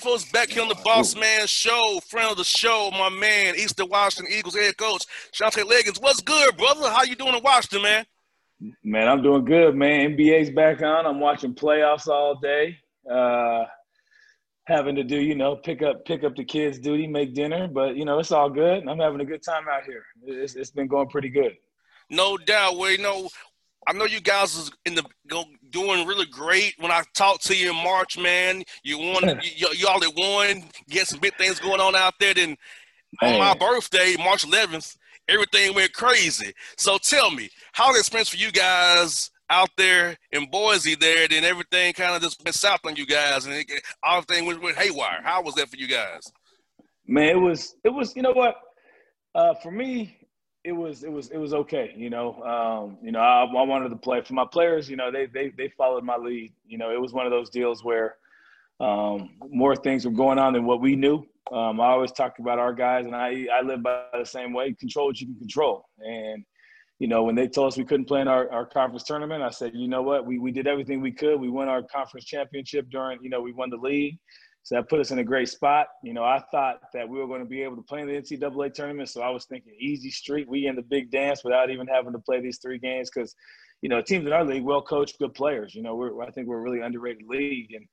Folks, back here on the Boss Man Show, friend of the show, my man, Eastern Washington Eagles head coach, Shantay Legans. What's good, brother? How you doing in Washington, man? Man, I'm doing good, man. NBA's back on. I'm watching playoffs all day. Uh, having to do, you know, pick up pick up the kids' duty, make dinner, but you know, it's all good. I'm having a good time out here. It's, it's been going pretty good. No doubt. Well, you know, I know you guys is in the go, doing really great. When I talked to you in March, man, you won. you, y'all at one. Get some big things going on out there. Then on my birthday, March 11th, everything went crazy. So tell me, how the experience for you guys out there in Boise there? Then everything kind of just went south on you guys, and it, everything went, went haywire. How was that for you guys? Man, it was it was you know what? Uh, for me, it was it was it was okay. You know, um, you know, I, I wanted to play for my players. You know, they they they followed my lead. You know, it was one of those deals where um, more things were going on than what we knew. Um, I always talk about our guys, and I I live by the same way: control what you can control. And you know, when they told us we couldn't play in our, our conference tournament, I said, you know what, we we did everything we could. We won our conference championship during, you know, we won the league. So that put us in a great spot. You know, I thought that we were going to be able to play in the NCAA tournament. So I was thinking easy street. We in the big dance without even having to play these three games because, you know, teams in our league, well coached, good players. You know, we're I think we're a really underrated league, and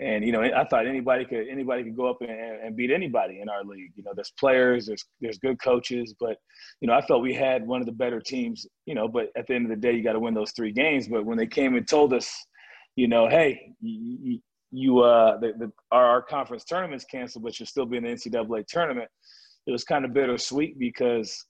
and you know, I thought anybody could anybody could go up and, and beat anybody in our league. You know, there's players, there's there's good coaches, but you know, I felt we had one of the better teams. You know, but at the end of the day, you got to win those three games. But when they came and told us, you know, hey, you uh, the, the, our, conference tournament's canceled, but you'll still be in the NCAA tournament. It was kind of bittersweet because,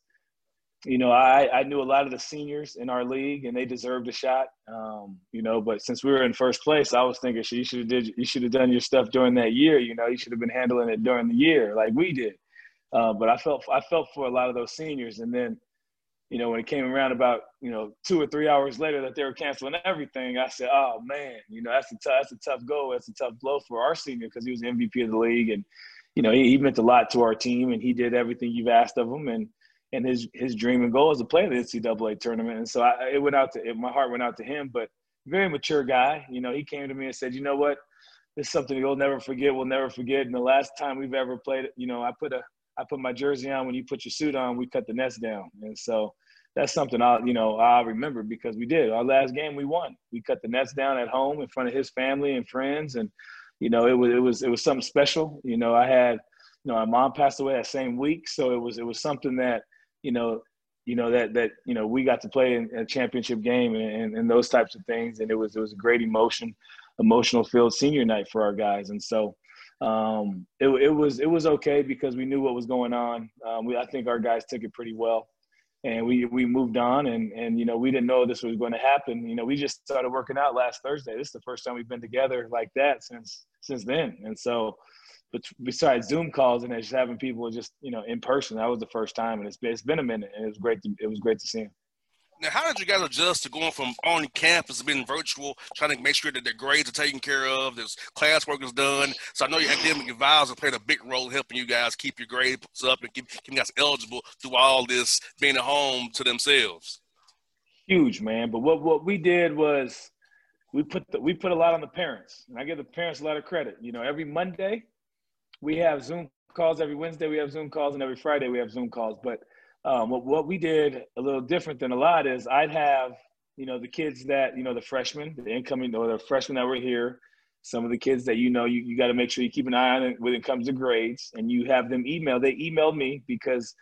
you know, I, I knew a lot of the seniors in our league and they deserved a shot. Um, you know, but since we were in first place, I was thinking, you should have did you should have done your stuff during that year. You know, you should have been handling it during the year like we did. Uh, but I felt I felt for a lot of those seniors, and then you know, when it came around about, you know, two or three hours later that they were canceling everything, I said, oh man, you know, that's a tough, that's a tough go. That's a tough blow for our senior because he was the MVP of the league. And, you know, he, he meant a lot to our team and he did everything you've asked of him. And, and his, his dream and goal is to play in the NCAA tournament. And so I, it went out to, it, my heart went out to him, but very mature guy. You know, he came to me and said, you know what, this is something you'll never forget. We'll never forget. And the last time we've ever played, you know, I put a, I put my jersey on. When you put your suit on, we cut the nets down. And so that's something I'll, you know, I'll remember because we did. Our last game, we won. We cut the nets down at home in front of his family and friends. And, you know, it was, it was, it was something special. You know, I had, you know, my mom passed away that same week. So it was, it was something that, you know, you know, that, that, you know, we got to play in a championship game and, and, and those types of things. And it was, it was a great emotion, emotional filled senior night for our guys. And so, um, it, it was it was okay because we knew what was going on. Um, we I think our guys took it pretty well, and we we moved on. And and you know we didn't know this was going to happen. You know we just started working out last Thursday. This is the first time we've been together like that since since then. And so, but besides Zoom calls and just having people just you know in person, that was the first time. And it's been, it's been a minute, and it was great. To, it was great to see him. Now, how did you guys adjust to going from on campus to being virtual, trying to make sure that their grades are taken care of, there's classwork is done? So I know your academic advisor played a big role in helping you guys keep your grades up and keep, keep you guys eligible through all this being at home to themselves. Huge, man. But what what we did was we put the, we put a lot on the parents, and I give the parents a lot of credit. You know, every Monday we have Zoom calls. Every Wednesday we have Zoom calls, and every Friday we have Zoom calls. But um, what, what we did a little different than a lot is I'd have, you know, the kids that, you know, the freshmen, the incoming or the freshmen that were here, some of the kids that you know you, you got to make sure you keep an eye on when it comes to grades and you have them email. They emailed me because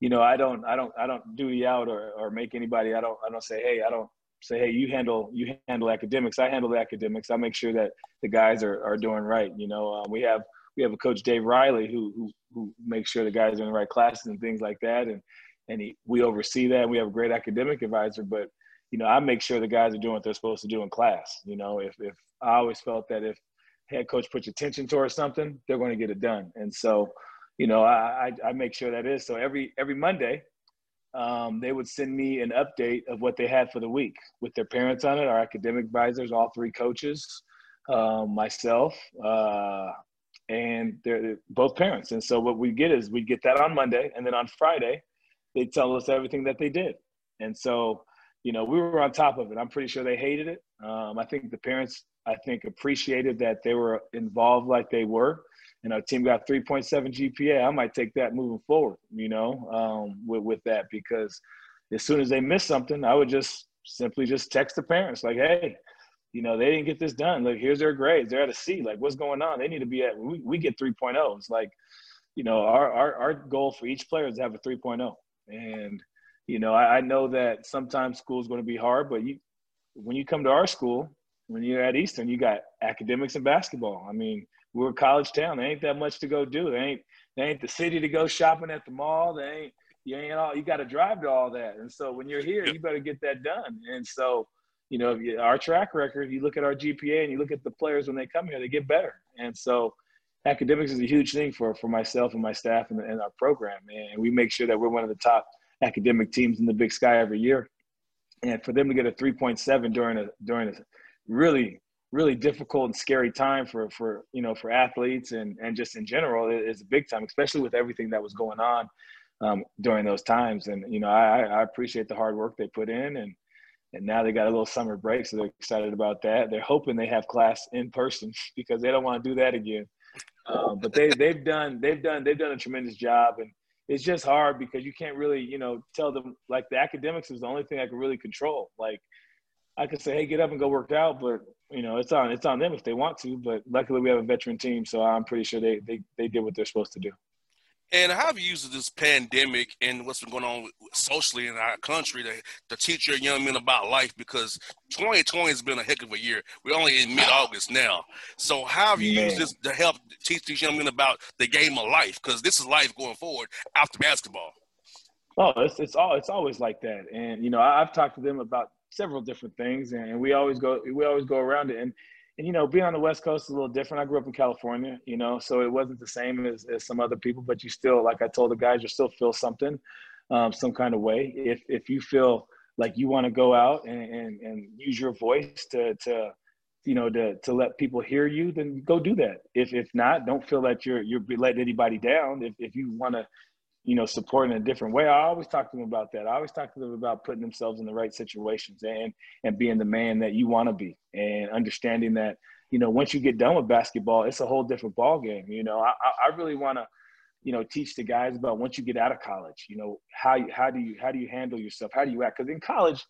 you know i don't i don't i don't do duty out or, or make anybody i don't i don't say hey i don't say hey you handle you handle academics. I handle the academics. I make sure that the guys are, are doing right you know. Um, we have we have a coach dave riley who, who who makes sure the guys are in the right classes and things like that. And and he, we oversee that we have a great academic advisor but you know i make sure the guys are doing what they're supposed to do in class you know if if I always felt that if head coach puts attention towards something, they're going to get it done. And so, you know, I, I, I make sure that is. So every every Monday, um, they would send me an update of what they had for the week with their parents on it, our academic advisors, all three coaches, um, myself, uh, and they're both parents. And so what we get is we get that on Monday, and then on Friday, they tell us everything that they did. And so, you know, we were on top of it. I'm pretty sure they hated it. Um, I think the parents I think, appreciated that they were involved like they were. And our team got 3.7 GPA. I might take that moving forward, you know, um, with, with that because as soon as they miss something, I would just simply just text the parents like, hey, you know, they didn't get this done. Like, here's their grades. They're at a C. Like, what's going on? They need to be at, we, we get 3.0. It's like, you know, our, our, our goal for each player is to have a 3.0. And, you know, I, I know that sometimes school is going to be hard, but you, when you come to our school, when you're at Eastern, you got academics and basketball. I mean, we're a college town. There ain't that much to go do. There ain't there ain't the city to go shopping at the mall. There ain't you ain't all you got to drive to all that. And so when you're here, you better get that done. And so, you know, our track record, you look at our GPA and you look at the players when they come here, they get better. And so, academics is a huge thing for for myself and my staff and, and our program. And we make sure that we're one of the top academic teams in the Big Sky every year. And for them to get a 3.7 during a during a really really difficult and scary time for for you know for athletes and and just in general it's a big time especially with everything that was going on um, during those times and you know I, I appreciate the hard work they put in and and now they got a little summer break so they're excited about that they're hoping they have class in person because they don't want to do that again um, but they they've done they've done they've done a tremendous job and it's just hard because you can't really you know tell them like the academics is the only thing I can really control like I could say, hey, get up and go work out, but you know, it's on it's on them if they want to. But luckily, we have a veteran team, so I'm pretty sure they they they did what they're supposed to do. And how have you used this pandemic and what's been going on socially in our country to, to teach your young men about life? Because 2020 has been a heck of a year. We're only in mid-August now. So how have you Man. used this to help teach these young men about the game of life? Because this is life going forward after basketball. Oh, it's it's all it's always like that. And you know, I've talked to them about several different things, and we always go we always go around it. And and you know, being on the West Coast is a little different. I grew up in California, you know, so it wasn't the same as, as some other people, but you still, like I told the guys, you still feel something, um, some kind of way. If if you feel like you want to go out and, and, and use your voice to to you know to to let people hear you then go do that if if not don't feel that you're you're letting anybody down if if you want to you know, support in a different way. I always talk to them about that. I always talk to them about putting themselves in the right situations and and being the man that you want to be and understanding that, you know, once you get done with basketball, it's a whole different ball game. You know, I, I really want to, you know, teach the guys about once you get out of college, you know, how you, how do you how do you handle yourself? How do you act? Because in college,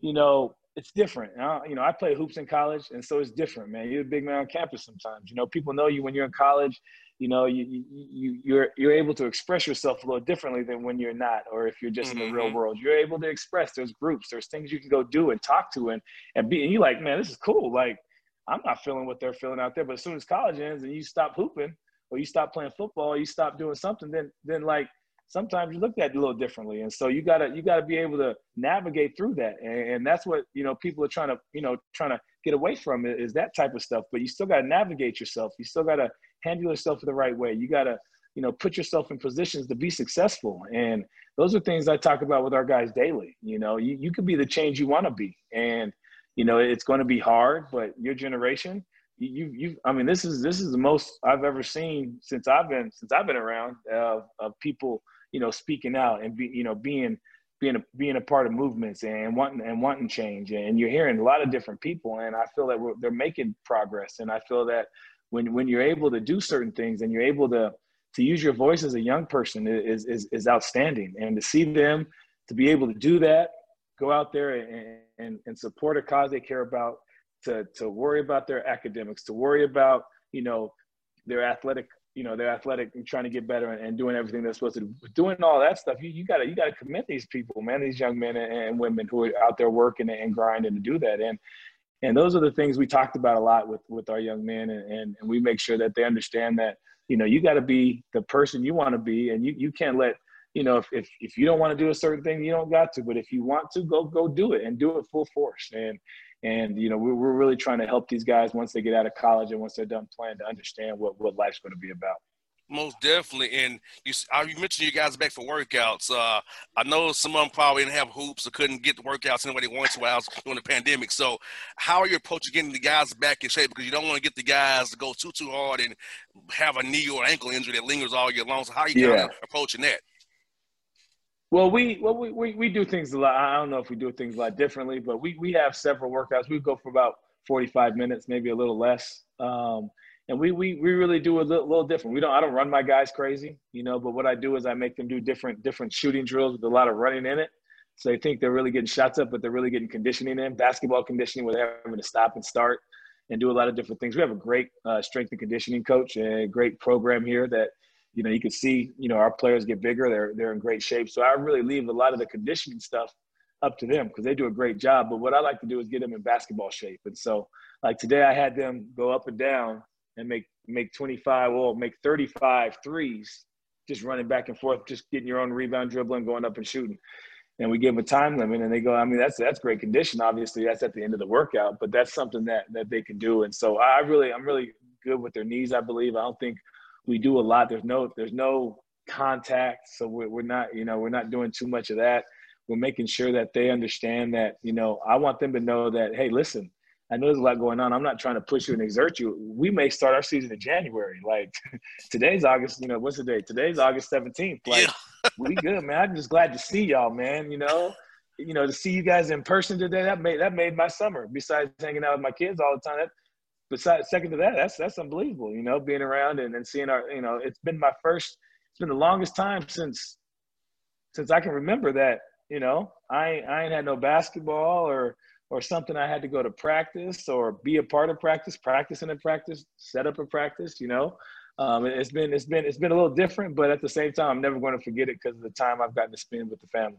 you know, it's different. You know, I play hoops in college, and so it's different, man. You're a big man on campus sometimes. You know, people know you when you're in college you know you, you you're you're able to express yourself a little differently than when you're not or if you're just mm-hmm. in the real mm-hmm. world. You're able to express there's groups. There's things you can go do and talk to and and be and you like man this is cool. Like i'm not feeling what they're feeling out there. But as soon as college ends and you stop hooping or you stop playing football you stop doing something then then like sometimes you look at it a little differently. And so you gotta you gotta be able to navigate through that. And, and that's what you know people are trying to you know trying to get away from it is that type of stuff. But you still gotta navigate yourself. You still gotta handle yourself the right way. You got to, you know, put yourself in positions to be successful. And those are things I talk about with our guys daily. You know, you, you can be the change you want to be. And, you know, it's going to be hard, but your generation, you, you, I mean, this is, this is the most I've ever seen since I've been, since I've been around uh, of people, you know, speaking out and be, you know, being, being a, being a part of movements and wanting and wanting change and you're hearing a lot of different people and I feel that they're making progress and I feel that when when you're able to do certain things and you're able to to use your voice as a young person is is is outstanding. And to see them to be able to do that, go out there and, and, and support a cause they care about, to to worry about their academics, to worry about you know their athletic you know they're athletic and trying to get better and, doing everything they're supposed to do. Doing all that stuff, you, you gotta you gotta commit these people, man, these young men and, and women who are out there working and grinding to do that. And and those are the things we talked about a lot with with our young men, and and, and we make sure that they understand that you know you got to be the person you want to be, and you you can't let you know if, if if you don't want to do a certain thing, you don't got to. But if you want to, go go do it and do it full force. And and you know, we're, we're really trying to help these guys once they get out of college and once they're done playing to understand what what life's going to be about. Most definitely, and you, uh, you mentioned you guys back for workouts. Uh, I know some of them probably didn't have hoops or couldn't get the workouts anyway they wanted to while during the pandemic. So, how are you approaching getting the guys back in shape? Because you don't want to get the guys to go too too hard and have a knee or ankle injury that lingers all year long. So, how are you yeah. approaching that? Well, we well we, we we do things a lot. I don't know if we do things a lot differently, but we we have several workouts. We go for about forty five minutes, maybe a little less. Um, and we we we really do a little, little, different. We don't I don't run my guys crazy, you know. But what I do is I make them do different different shooting drills with a lot of running in it. So they think they're really getting shots up, but they're really getting conditioning in basketball conditioning, where they're having to stop and start and do a lot of different things. We have a great uh, strength and conditioning coach and a great program here that you know, you can see, you know, our players get bigger. They're they're in great shape. So I really leave a lot of the conditioning stuff up to them because they do a great job. But what I like to do is get them in basketball shape. And so, like today, I had them go up and down and make make 25 or make 35 threes, just running back and forth, just getting your own rebound, dribbling, going up and shooting. And we give them a time limit, and they go. I mean, that's that's great condition. Obviously, that's at the end of the workout, but that's something that that they can do. And so, I really, I'm really good with their knees. I believe. I don't think we do a lot. There's no there's no contact, so we're, we're not you know we're not doing too much of that. We're making sure that they understand that you know I want them to know that hey, listen, I know there's a lot going on. I'm not trying to push you and exert you. We may start our season in January. Like today's August, you know, what's the date? Today's August 17th. Like yeah. we good, man. I'm just glad to see y'all, man. You know, you know, to see you guys in person today, that made that made my summer. Besides hanging out with my kids all the time, that besides second to that, that's that's unbelievable. You know, being around and, and seeing our, you know, it's been my first. It's been the longest time since since I can remember that. You know, I I ain't had no basketball or or something I had to go to practice or be a part of practice, practice in a practice, set up a practice. You know, um, it's been it's been it's been a little different, but at the same time, I'm never going to forget it because of the time I've gotten to spend with the family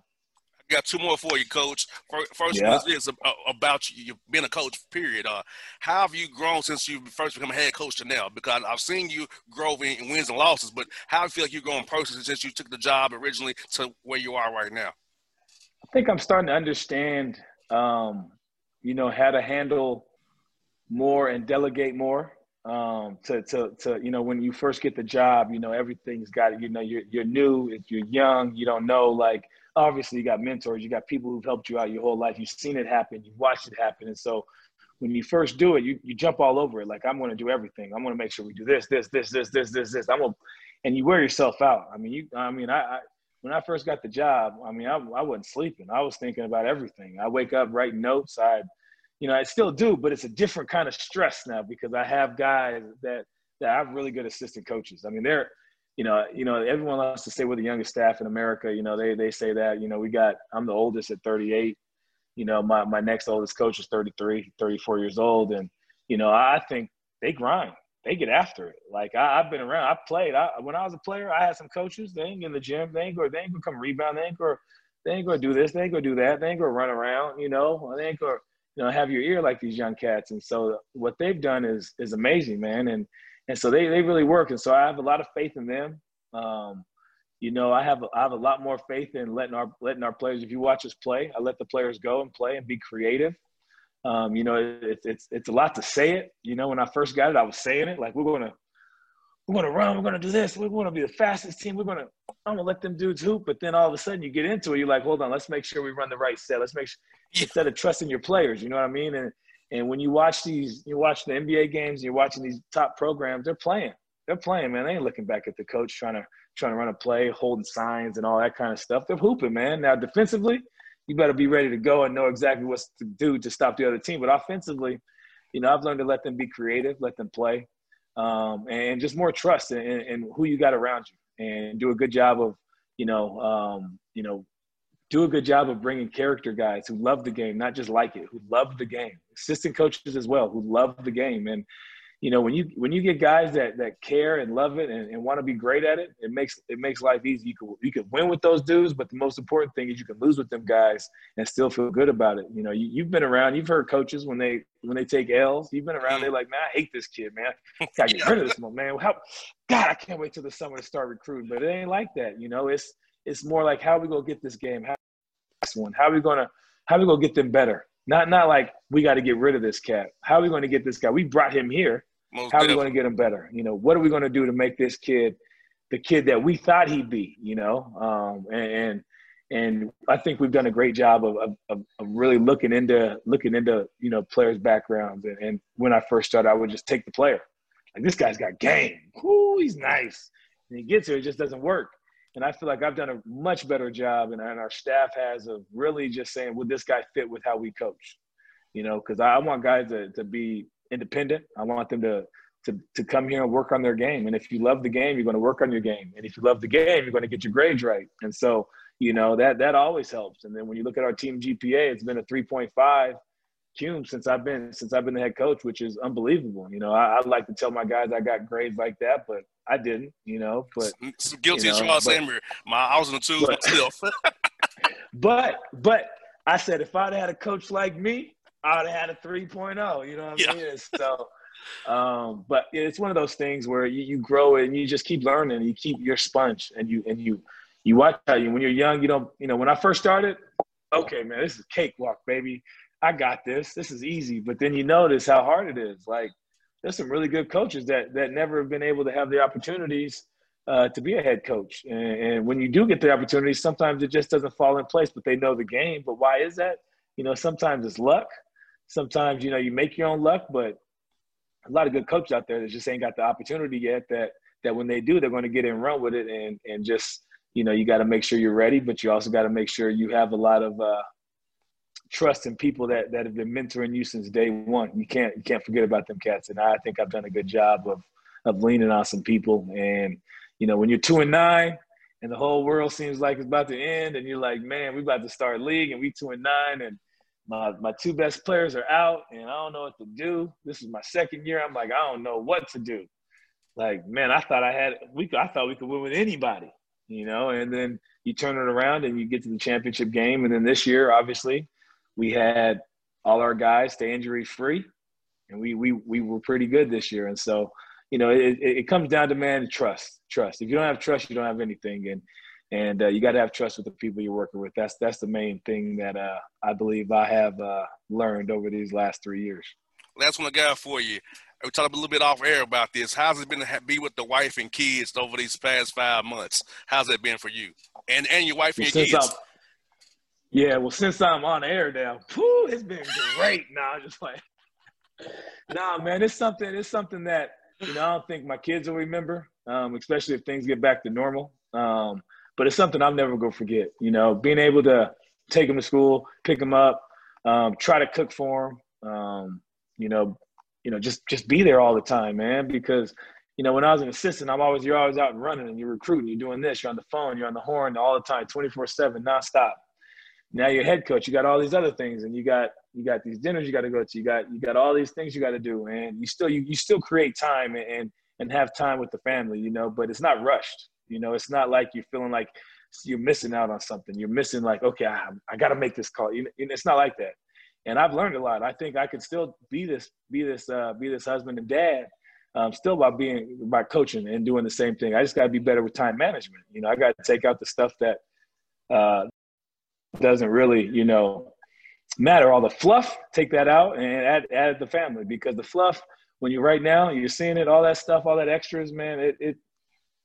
I got two more for you, Coach. First yeah. one is about you being a coach. Period. Uh, how have you grown since you first become a head coach to now? Because I've seen you grow in wins and losses, but how do you feel like you're growing personally since you took the job originally to where you are right now? I think I'm starting to understand, um, you know, how to handle more and delegate more. Um, to, to, to, you know, when you first get the job, you know, everything's got, you know, you're, you're new, if you're young, you don't know, like, obviously you got mentors, you got people who've helped you out your whole life. You've seen it happen, you've watched it happen. And so when you first do it, you, you jump all over it. Like, I'm going to do everything. I'm going to make sure we do this, this, this, this, this, this, this. I'm going and you wear yourself out. I mean, you, I mean, I, I when I first got the job, I mean, I, I wasn't sleeping. I was thinking about everything. I wake up writing notes. I, you know, I still do, but it's a different kind of stress now because I have guys that, that I have really good assistant coaches. I mean, they're, you know, you know, everyone loves to say we're the youngest staff in America. You know, they they say that. You know, we got I'm the oldest at 38. You know, my my next oldest coach is 33, 34 years old, and you know, I think they grind. They get after it. Like I, have been around. I played. I, when I was a player, I had some coaches. They ain't in the gym. They ain't go. They ain't gonna come rebound. They ain't go. They ain't gonna do this. They ain't gonna do that. They ain't gonna run around. You know. They ain't gonna you know have your ear like these young cats. And so what they've done is is amazing, man. And and so they, they really work. And so I have a lot of faith in them. Um, you know, I have I have a lot more faith in letting our letting our players. If you watch us play, I let the players go and play and be creative. Um, you know, it's it's it's a lot to say it. You know, when I first got it, I was saying it like we're gonna we're gonna run, we're gonna do this, we're gonna be the fastest team, we're gonna I'm gonna let them dudes hoop. But then all of a sudden you get into it, you're like, hold on, let's make sure we run the right set. Let's make sure instead of trusting your players, you know what I mean? And and when you watch these, you watch the NBA games, and you're watching these top programs, they're playing. They're playing, man. They ain't looking back at the coach trying to trying to run a play, holding signs and all that kind of stuff. They're hooping, man. Now defensively, you better be ready to go and know exactly what to do to stop the other team. But offensively, you know, I've learned to let them be creative, let them play. um, and just more trust in, in, who you got around you, and do a good job of, you know, um, you know, do a good job of bringing character guys who love the game, not just like it, who love the game. Assistant coaches as well who love the game, and you know when you when you get guys that that care and love it and, and want to be great at it it makes it makes life easy. You can you can win with those dudes but the most important thing is you can lose with them guys and still feel good about it. You know you, you've been around you've heard coaches when they when they take l's you've been around they're like man i hate this kid man. Gotta get rid of this one man. How god i can't wait till the summer to start recruiting. But it ain't like that you know? It's it's more like how we gonna get this game? How this one how are we gonna how we gonna get them better? Not not like we got to get rid of this cat. How are we going to get this guy? We brought him here most How definitely. are we going to get him better? You know, what are we going to do to make this kid the kid that we thought he'd be? You know, um, and, and and I think we've done a great job of, of, of, really looking into looking into you know players' backgrounds. And, and, when I first started, I would just take the player. Like this guy's got game. Ooh, he's nice. And he gets here, it just doesn't work. And I feel like I've done a much better job, and, and our staff has of really just saying, "Would this guy fit with how we coach?" You know, because I, I want guys to to be independent. I want them to to to come here and work on their game. And if you love the game, you're going to work on your game. And if you love the game, you're going to get your grades right. And so, you know, that that always helps. And then when you look at our team GPA, it's been a 3.5 cum since I've been since I've been the head coach, which is unbelievable. You know, I, I like to tell my guys I got grades like that, but I didn't. You know, but guilty you know, Charles Samuel. My I was in the two myself. but but I said if I'd had a coach like me, I would have had a 3.0. You know what I mean? So, um, but it's one of those things where you, you grow and you just keep learning. You keep your sponge and you and you you watch how you when you're young. You don't you know when I first started. Okay, man, this is cakewalk, baby. I got this. This is easy. But then you notice how hard it is. Like there's some really good coaches that that never have been able to have the opportunities uh, to be a head coach. And, and when you do get the opportunities, sometimes it just doesn't fall in place. But they know the game. But why is that? You know, sometimes it's luck sometimes you know you make your own luck, but a lot of good coaches out there that just ain't got the opportunity yet. That that when they do, they're going to get in run with it, and and just you know you got to make sure you're ready, but you also got to make sure you have a lot of uh, trust in people that that have been mentoring you since day one. You can't you can't forget about them cats, and I think I've done a good job of of leaning on some people. And you know when you're two and nine. And the whole world seems like it's about to end, and you're like, "Man, we about to start league, and we two and nine, and my my two best players are out and I don't know what to do. This is my second year. I'm like, I don't know what to do. Like, man, I thought I had we I thought we could win with anybody, you know, and then you turn it around and you get to the championship game. And then this year, obviously, we had all our guys stay injury free. And we we we were pretty good this year. And so, you know, it, it, it comes down to man trust. Trust. If you don't have trust, you don't have anything. And and uh, you got to have trust with the people you're working with. That's that's the main thing that uh, I believe I have uh, learned over these last three years. Last one I got for you. We talked a little bit off air about this. How's it been to be with the wife and kids over these past five months? How's that been for you and and your wife and well, your kids? I'm, yeah, well, since I'm on air now, whew, it's been great. now I'm just like, nah, man, it's something. It's something that you know I don't think my kids will remember, um, especially if things get back to normal. Um, but it's something I'm never gonna forget. You know, being able to take them to school, pick them up, um, try to cook for them. Um, you know, you know, just just be there all the time, man. Because you know, when I was an assistant, I'm always you're always out and running and you're recruiting, you're doing this, you're on the phone, you're on the horn all the time, 24 seven, nonstop. Now you're head coach, you got all these other things, and you got you got these dinners you got to go to, you got you got all these things you got to do, and you still you, you still create time and and have time with the family, you know, but it's not rushed. You know, it's not like you're feeling like you're missing out on something. You're missing like, okay, I, I got to make this call. You know, it's not like that. And I've learned a lot. I think I could still be this, be this, uh, be this husband and dad, um, still by being by coaching and doing the same thing. I just got to be better with time management. You know, I got to take out the stuff that uh, doesn't really, you know, matter. All the fluff, take that out and add add the family because the fluff when you're right now, you're seeing it, all that stuff, all that extras, man. It it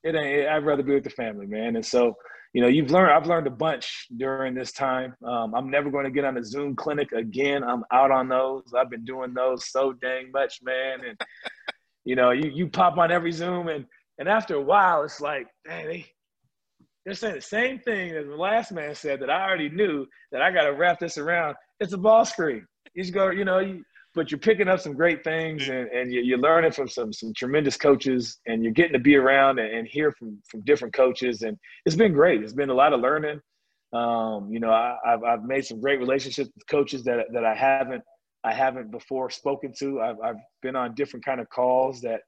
it ain't. I'd rather be with the family, man. And so, you know, you've learned. I've learned a bunch during this time. Um, I'm never going to get on a Zoom clinic again. I'm out on those. I've been doing those so dang much, man. And you know, you you pop on every Zoom, and and after a while, it's like, dang, they they're saying the same thing as the last man said that I already knew that I got to wrap this around. It's a ball screen. You just go, you know, you but you're picking up some great things and, and you're learning from some some tremendous coaches and you're getting to be around and, and hear from from different coaches and it's been great. It's been a lot of learning. Um, you know, I, have I've made some great relationships with coaches that that I haven't I haven't before spoken to. I've I've been on different kind of calls that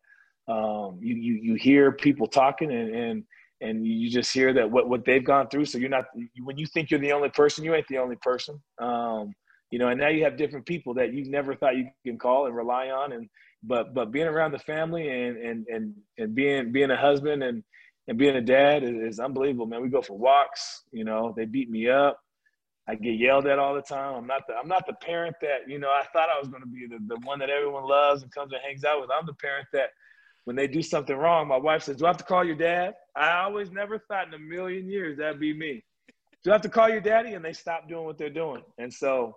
um, you you you hear people talking and and and you just hear that what what they've gone through. So you're not when you think you're the only person, you ain't the only person. Um, you know, and now you have different people that you never thought you can call and rely on. And but but being around the family and and and and being being a husband and and being a dad is, is unbelievable, man. We go for walks. You know, they beat me up. I get yelled at all the time. I'm not the I'm not the parent that you know I thought I was going to be the, the one that everyone loves and comes and hangs out with. I'm the parent that when they do something wrong, my wife says, "Do I have to call your dad?" I always never thought in a million years that'd be me. Do I have to call your daddy? And they stop doing what they're doing. And so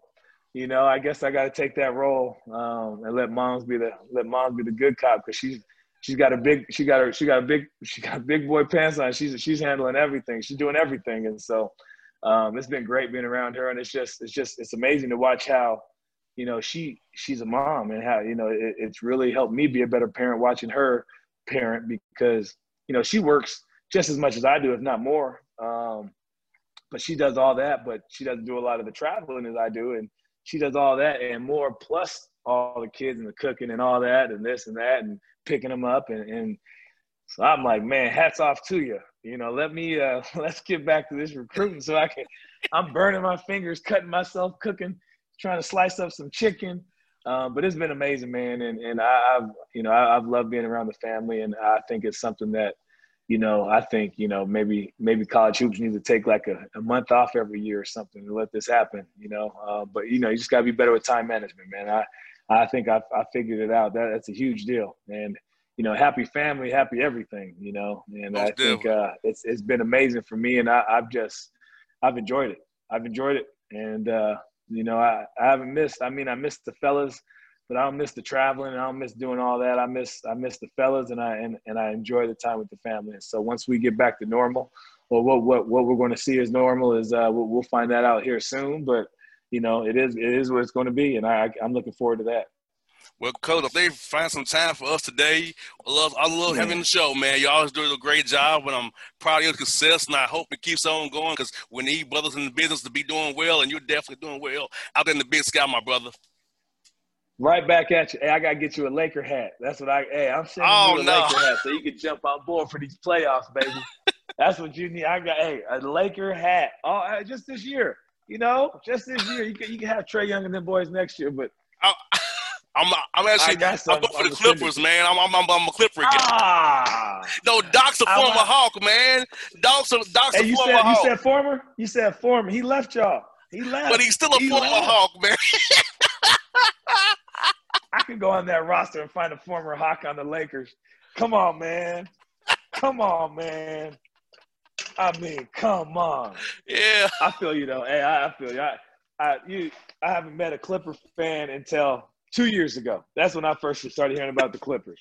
you know, I guess I got to take that role um, and let moms be the let moms be the good cop because she's she's got a big she got her she got a big she got big boy pants on. She's she's handling everything. She's doing everything, and so um, it's been great being around her. And it's just it's just it's amazing to watch how you know she she's a mom and how you know it, it's really helped me be a better parent watching her parent because you know she works just as much as I do, if not more. Um, but she does all that, but she doesn't do a lot of the traveling as I do, and she does all that and more, plus all the kids and the cooking and all that and this and that and picking them up and, and so I'm like, man, hats off to you. You know, let me uh let's get back to this recruiting so I can I'm burning my fingers, cutting myself, cooking, trying to slice up some chicken. Um, but it's been amazing, man, and and I, have you know I, have loved being around the family, and I think it's something that you know, I think, you know, maybe maybe college hoops needs to take like a, a month off every year or something to let this happen, you know. Uh, but you know, you just gotta be better with time management, man. I I think I I figured it out. That that's a huge deal. And you know, happy family, happy everything, you know. And Most I think uh, it's it's been amazing for me, and I, I've just I've enjoyed it. I've enjoyed it, and uh, you know, I, I haven't missed. I mean, I missed the fellas but I don't miss the traveling. and I don't miss doing all that. I miss I miss the fellas, and I and, and I enjoy the time with the family. And so once we get back to normal, well, what what what we're going to see as normal is uh, we'll, we'll find that out here soon. But you know, it is it is what it's going to be, and I I'm looking forward to that. Well, Coach, if they find some time for us today, I love I love having the show, man. You always do a great job, and I'm proud of your success, and I hope it keeps on going because we need brothers in the business to be doing well, and you're definitely doing well out in the big sky, my brother. Right back at you. Hey, I gotta get you a Laker hat. That's what I. Hey, I'm sending oh, you a no. Laker hat so you can jump on board for these playoffs, baby. That's what you need. I got hey a Laker hat. Oh, just this year. You know, just this year. You can you can have Trae Young and them boys next year, but. I, I'm I'm actually I'm going for the Clippers, man. I'm, I'm, I'm, I'm a Clipper again. Ah, no, Doc's a former Hawk, man. Doc's a Doc's hey, a former said, Hawk. You said former. You said former. He left y'all. He left. But he's still a he former left. Hawk, man. I can go on that roster and find a former Hawk on the Lakers. Come on, man. Come on, man. I mean, come on. Yeah. I feel you though. Hey, I, I feel you. I, I, you. I haven't met a Clipper fan until two years ago. That's when I first started hearing about the Clippers.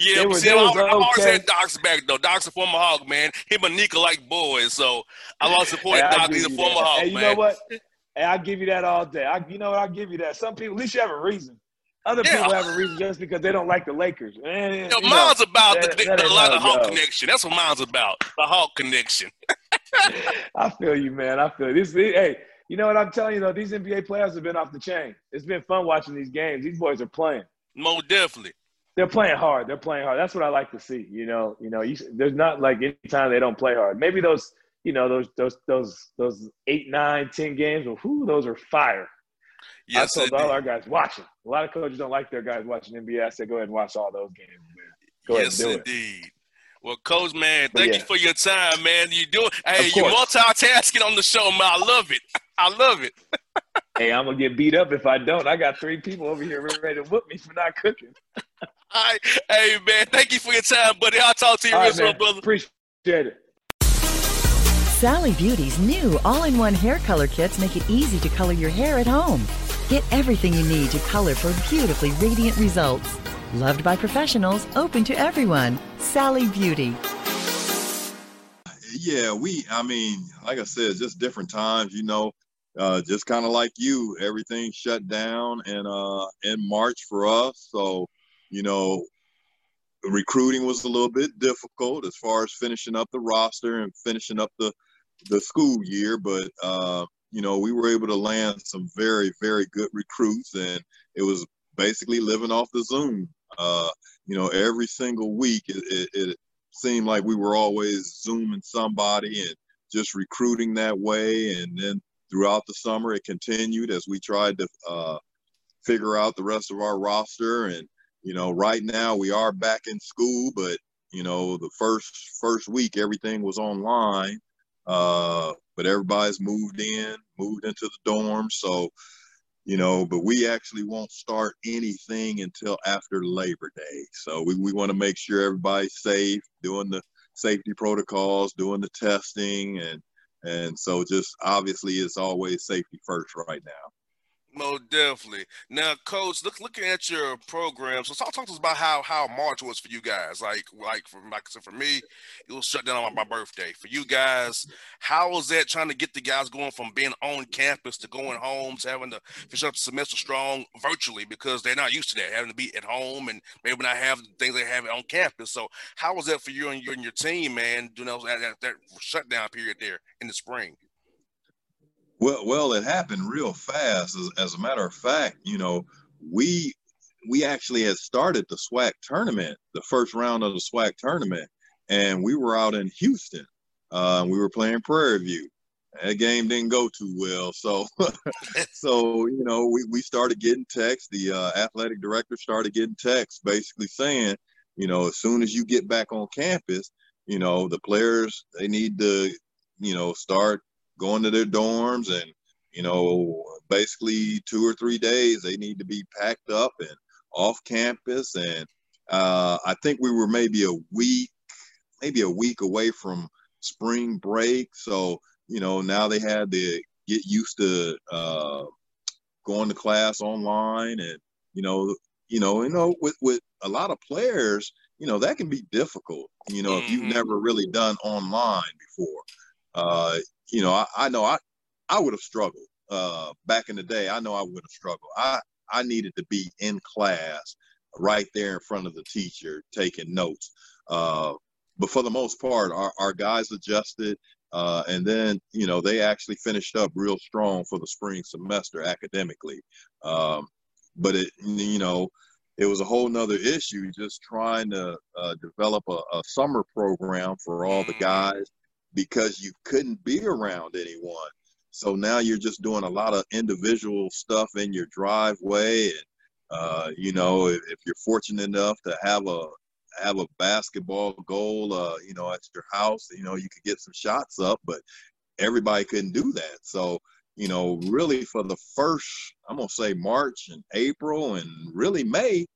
Yeah, were, see, I've okay. always had Doc's back though. Doc's a former Hawk, man. Him and Nique like boys, so I lost support hey, Doc. He's a former that. Hawk, hey, you man. know what? Hey, I'll give you that all day. I, you know what? I'll give you that. Some people, at least you have a reason. Other yeah. people have a reason just because they don't like the Lakers. And, Yo, mine's know, about that, the, the, the, the Hawk connection. That's what mine's about. The Hawk connection. I feel you, man. I feel you. this. Hey, you know what I'm telling you though? These NBA players have been off the chain. It's been fun watching these games. These boys are playing. More definitely. They're playing hard. They're playing hard. That's what I like to see. You know, you know, you, there's not like any time they don't play hard. Maybe those, you know, those those those those eight, nine, ten games. Well, whoo, those are fire. Yes, I told all our guys watching. A lot of coaches don't like their guys watching NBA. I said, go ahead and watch all those games, man. Go yes, ahead and do indeed. It. Well, Coach, man, thank yeah. you for your time, man. You do hey, you multitasking on the show, man. I love it. I love it. hey, I'm gonna get beat up if I don't. I got three people over here ready to whoop me for not cooking. all right. Hey man, thank you for your time, buddy. I'll talk to you real soon, brother. Appreciate it. Sally Beauty's new all-in-one hair color kits make it easy to color your hair at home. Get everything you need to color for beautifully radiant results. Loved by professionals, open to everyone. Sally Beauty. Yeah, we, I mean, like I said, just different times, you know. uh, just kind of like you, everything shut down in uh, in March for us. So, you know, recruiting was a little bit difficult as far as finishing up the roster and finishing up the the school year, but uh, you know, we were able to land some very, very good recruits, and it was basically living off the Zoom. Uh, you know, every single week, it, it, it, seemed like we were always zooming somebody and just recruiting that way. And then throughout the summer, it continued as we tried to uh, figure out the rest of our roster. And you know, right now we are back in school, but you know, the first first week everything was online. Uh, but everybody's moved in, moved into the dorms. So, you know, but we actually won't start anything until after Labor Day. So we, we want to make sure everybody's safe, doing the safety protocols, doing the testing, and and so just obviously it's always safety first right now. Most definitely. Now, Coach, look looking at your program. So talk, talk to us about how how March was for you guys. Like like for like I said, for me, it was shut down on my birthday. For you guys, how was that trying to get the guys going from being on campus to going home to having to finish up the semester strong virtually because they're not used to that, having to be at home and maybe not have the things they have on campus. So how was that for you and you and your team, man, doing that, that, that shutdown period there in the spring? Well, well, it happened real fast. As, as, a matter of fact, you know, we we actually had started the SWAC tournament, the first round of the SWAC tournament, and we were out in Houston. Uh, we were playing Prairie View. That game didn't go too well, so so you know, we we started getting texts. The uh, athletic director started getting texts, basically saying, you know, as soon as you get back on campus, you know, the players they need to, you know, start going to their dorms and you know basically two or three days they need to be packed up and off campus. And uh, i think we were maybe a week maybe a week away from spring break. So you know now they had to get used to uh, going to class online and you know you know you know with with a lot of players you know that can be difficult you know if you've mm-hmm. never really done online before. Uh, you know, I, I know I, I would have struggled uh, back in the day. I know I would have struggled. I, I needed to be in class right there in front of the teacher taking notes. Uh, but for the most part, our, our guys adjusted. Uh, and then, you know, they actually finished up real strong for the spring semester academically. Um, but it, you know, it was a whole nother issue just trying to uh, develop a, a, summer program for all the mm-hmm. guys because you couldn't be around anyone. So now you're just doing a lot of individual stuff in your driveway, and uh, you know if, if, you're fortunate enough to have a have a basketball goal, uh, you know, at your house, you know, you could get some shots up, but everybody couldn't do that. So you know, really for the first, I'm gonna say March and April and really May,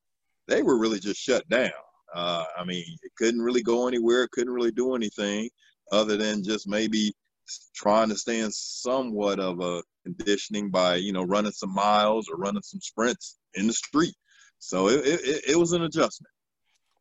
they were really just shut down. Uh, I mean, it couldn't really go anywhere, it couldn't really do anything other than just maybe trying to stay in somewhat of a conditioning by you know running some miles or running some sprints in the street. So it, it, it was an adjustment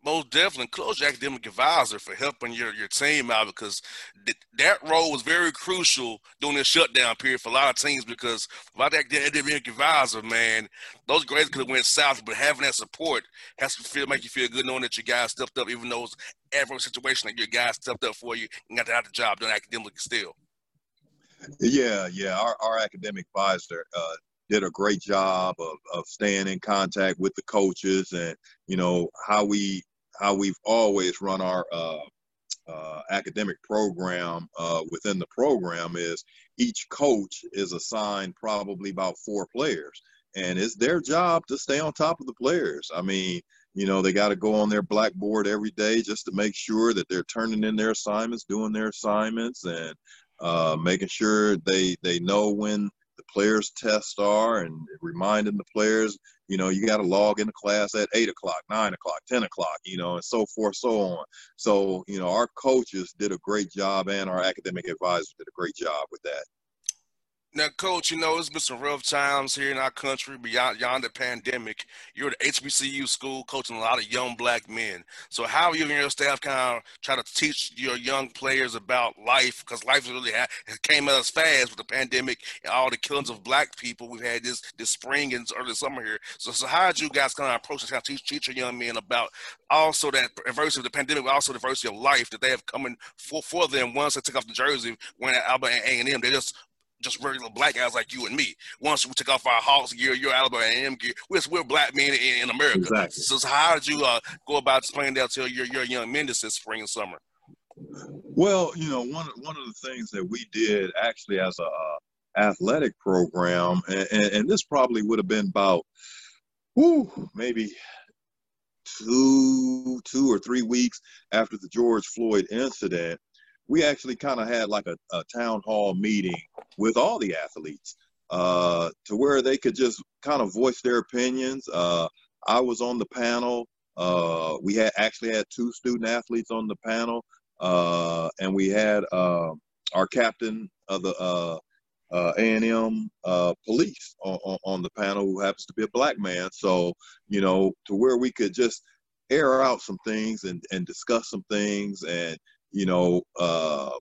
most definitely close your academic advisor for helping your, your team out because th- that role was very crucial during the shutdown period for a lot of teams because without that academic advisor, man, those grades could have went south. But having that support has to feel make you feel good knowing that your guys stepped up, even though it's adverse situation that your guys stepped up for you and got have the job done academically still. Yeah, yeah. Our, our academic advisor uh, did a great job of, of staying in contact with the coaches and you know how we how we've always run our uh, uh, academic program uh, within the program is each coach is assigned probably about four players and it's their job to stay on top of the players. I mean you know they got to go on their blackboard every day just to make sure that they're turning in their assignments doing their assignments and uh, making sure they they know when the players tests are and reminding the players you know, you got to log into class at eight o'clock, nine o'clock, 10 o'clock, you know, and so forth, so on. So, you know, our coaches did a great job and our academic advisors did a great job with that. Now, Coach, you know, it's been some rough times here in our country beyond, beyond the pandemic. You're at HBCU school coaching a lot of young black men. So, how you and your staff kind of try to teach your young players about life? Because life really ha- came at us fast with the pandemic and all the killings of black people we've had this this spring and early summer here. So, so how did you guys kind of approach this? How teach, teach your young men about also that adversity of the pandemic, but also the adversity of life that they have coming for, for them once they took off the jersey when at Alabama A&M. They just just regular black guys like you and me. Once we took off our Hawks gear, your Alabama A&M gear, we're, we're black men in, in America. Exactly. So, so, how did you uh, go about explaining that to your, your young men this spring and summer? Well, you know, one one of the things that we did actually as a uh, athletic program, and, and, and, this probably would have been about, whew, maybe two two or three weeks after the George Floyd incident, we actually kind of had like a, a, town hall meeting with all the athletes uh, to where they could just kind of voice their opinions. Uh, I was on the panel. Uh, we had actually had two student athletes on the panel, uh, and we had uh, our captain of the uh, A&M police on, on, the panel, who happens to be a black man. So you know, to where we could just air out some things and, and discuss some things and you know, uh,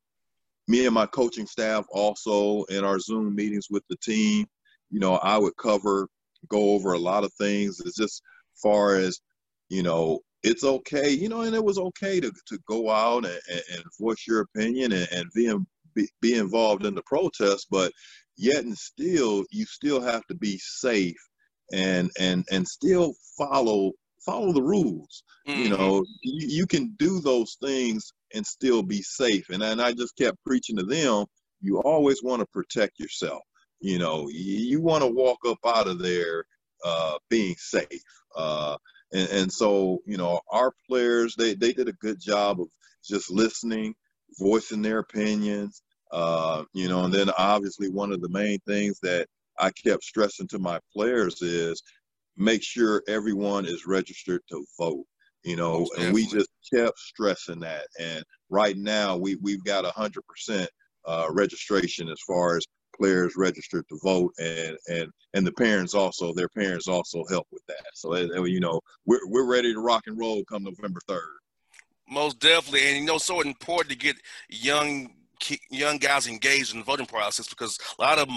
me and my coaching staff also in our Zoom meetings with the team, you know, I would cover, go over a lot of things. It's just far as, you know, it's okay, you know, and it was okay to, to go out and, and voice your opinion and, and be, be, be involved in the protest, but yet and still, you still have to be safe and, and, and still follow follow the rules. Mm-hmm. You know, you, you, can do those things and still be safe. And, and I just kept preaching to them, you always want to protect yourself. You know, you, you want to walk up out of there uh, being safe. Uh, and, and so, you know, our players, they, they did a good job of just listening, voicing their opinions. Uh, you know, and then obviously one of the main things that I kept stressing to my players is make sure everyone is registered to vote you know and we just kept stressing that. And right now we we've got a hundred percent uh, registration as far as players registered to vote and and and the parents also their parents also help with that. So you know we're, we're ready to rock and roll come november 3rd most definitely. And you know so important to get young young guys engaged in the voting process because a lot of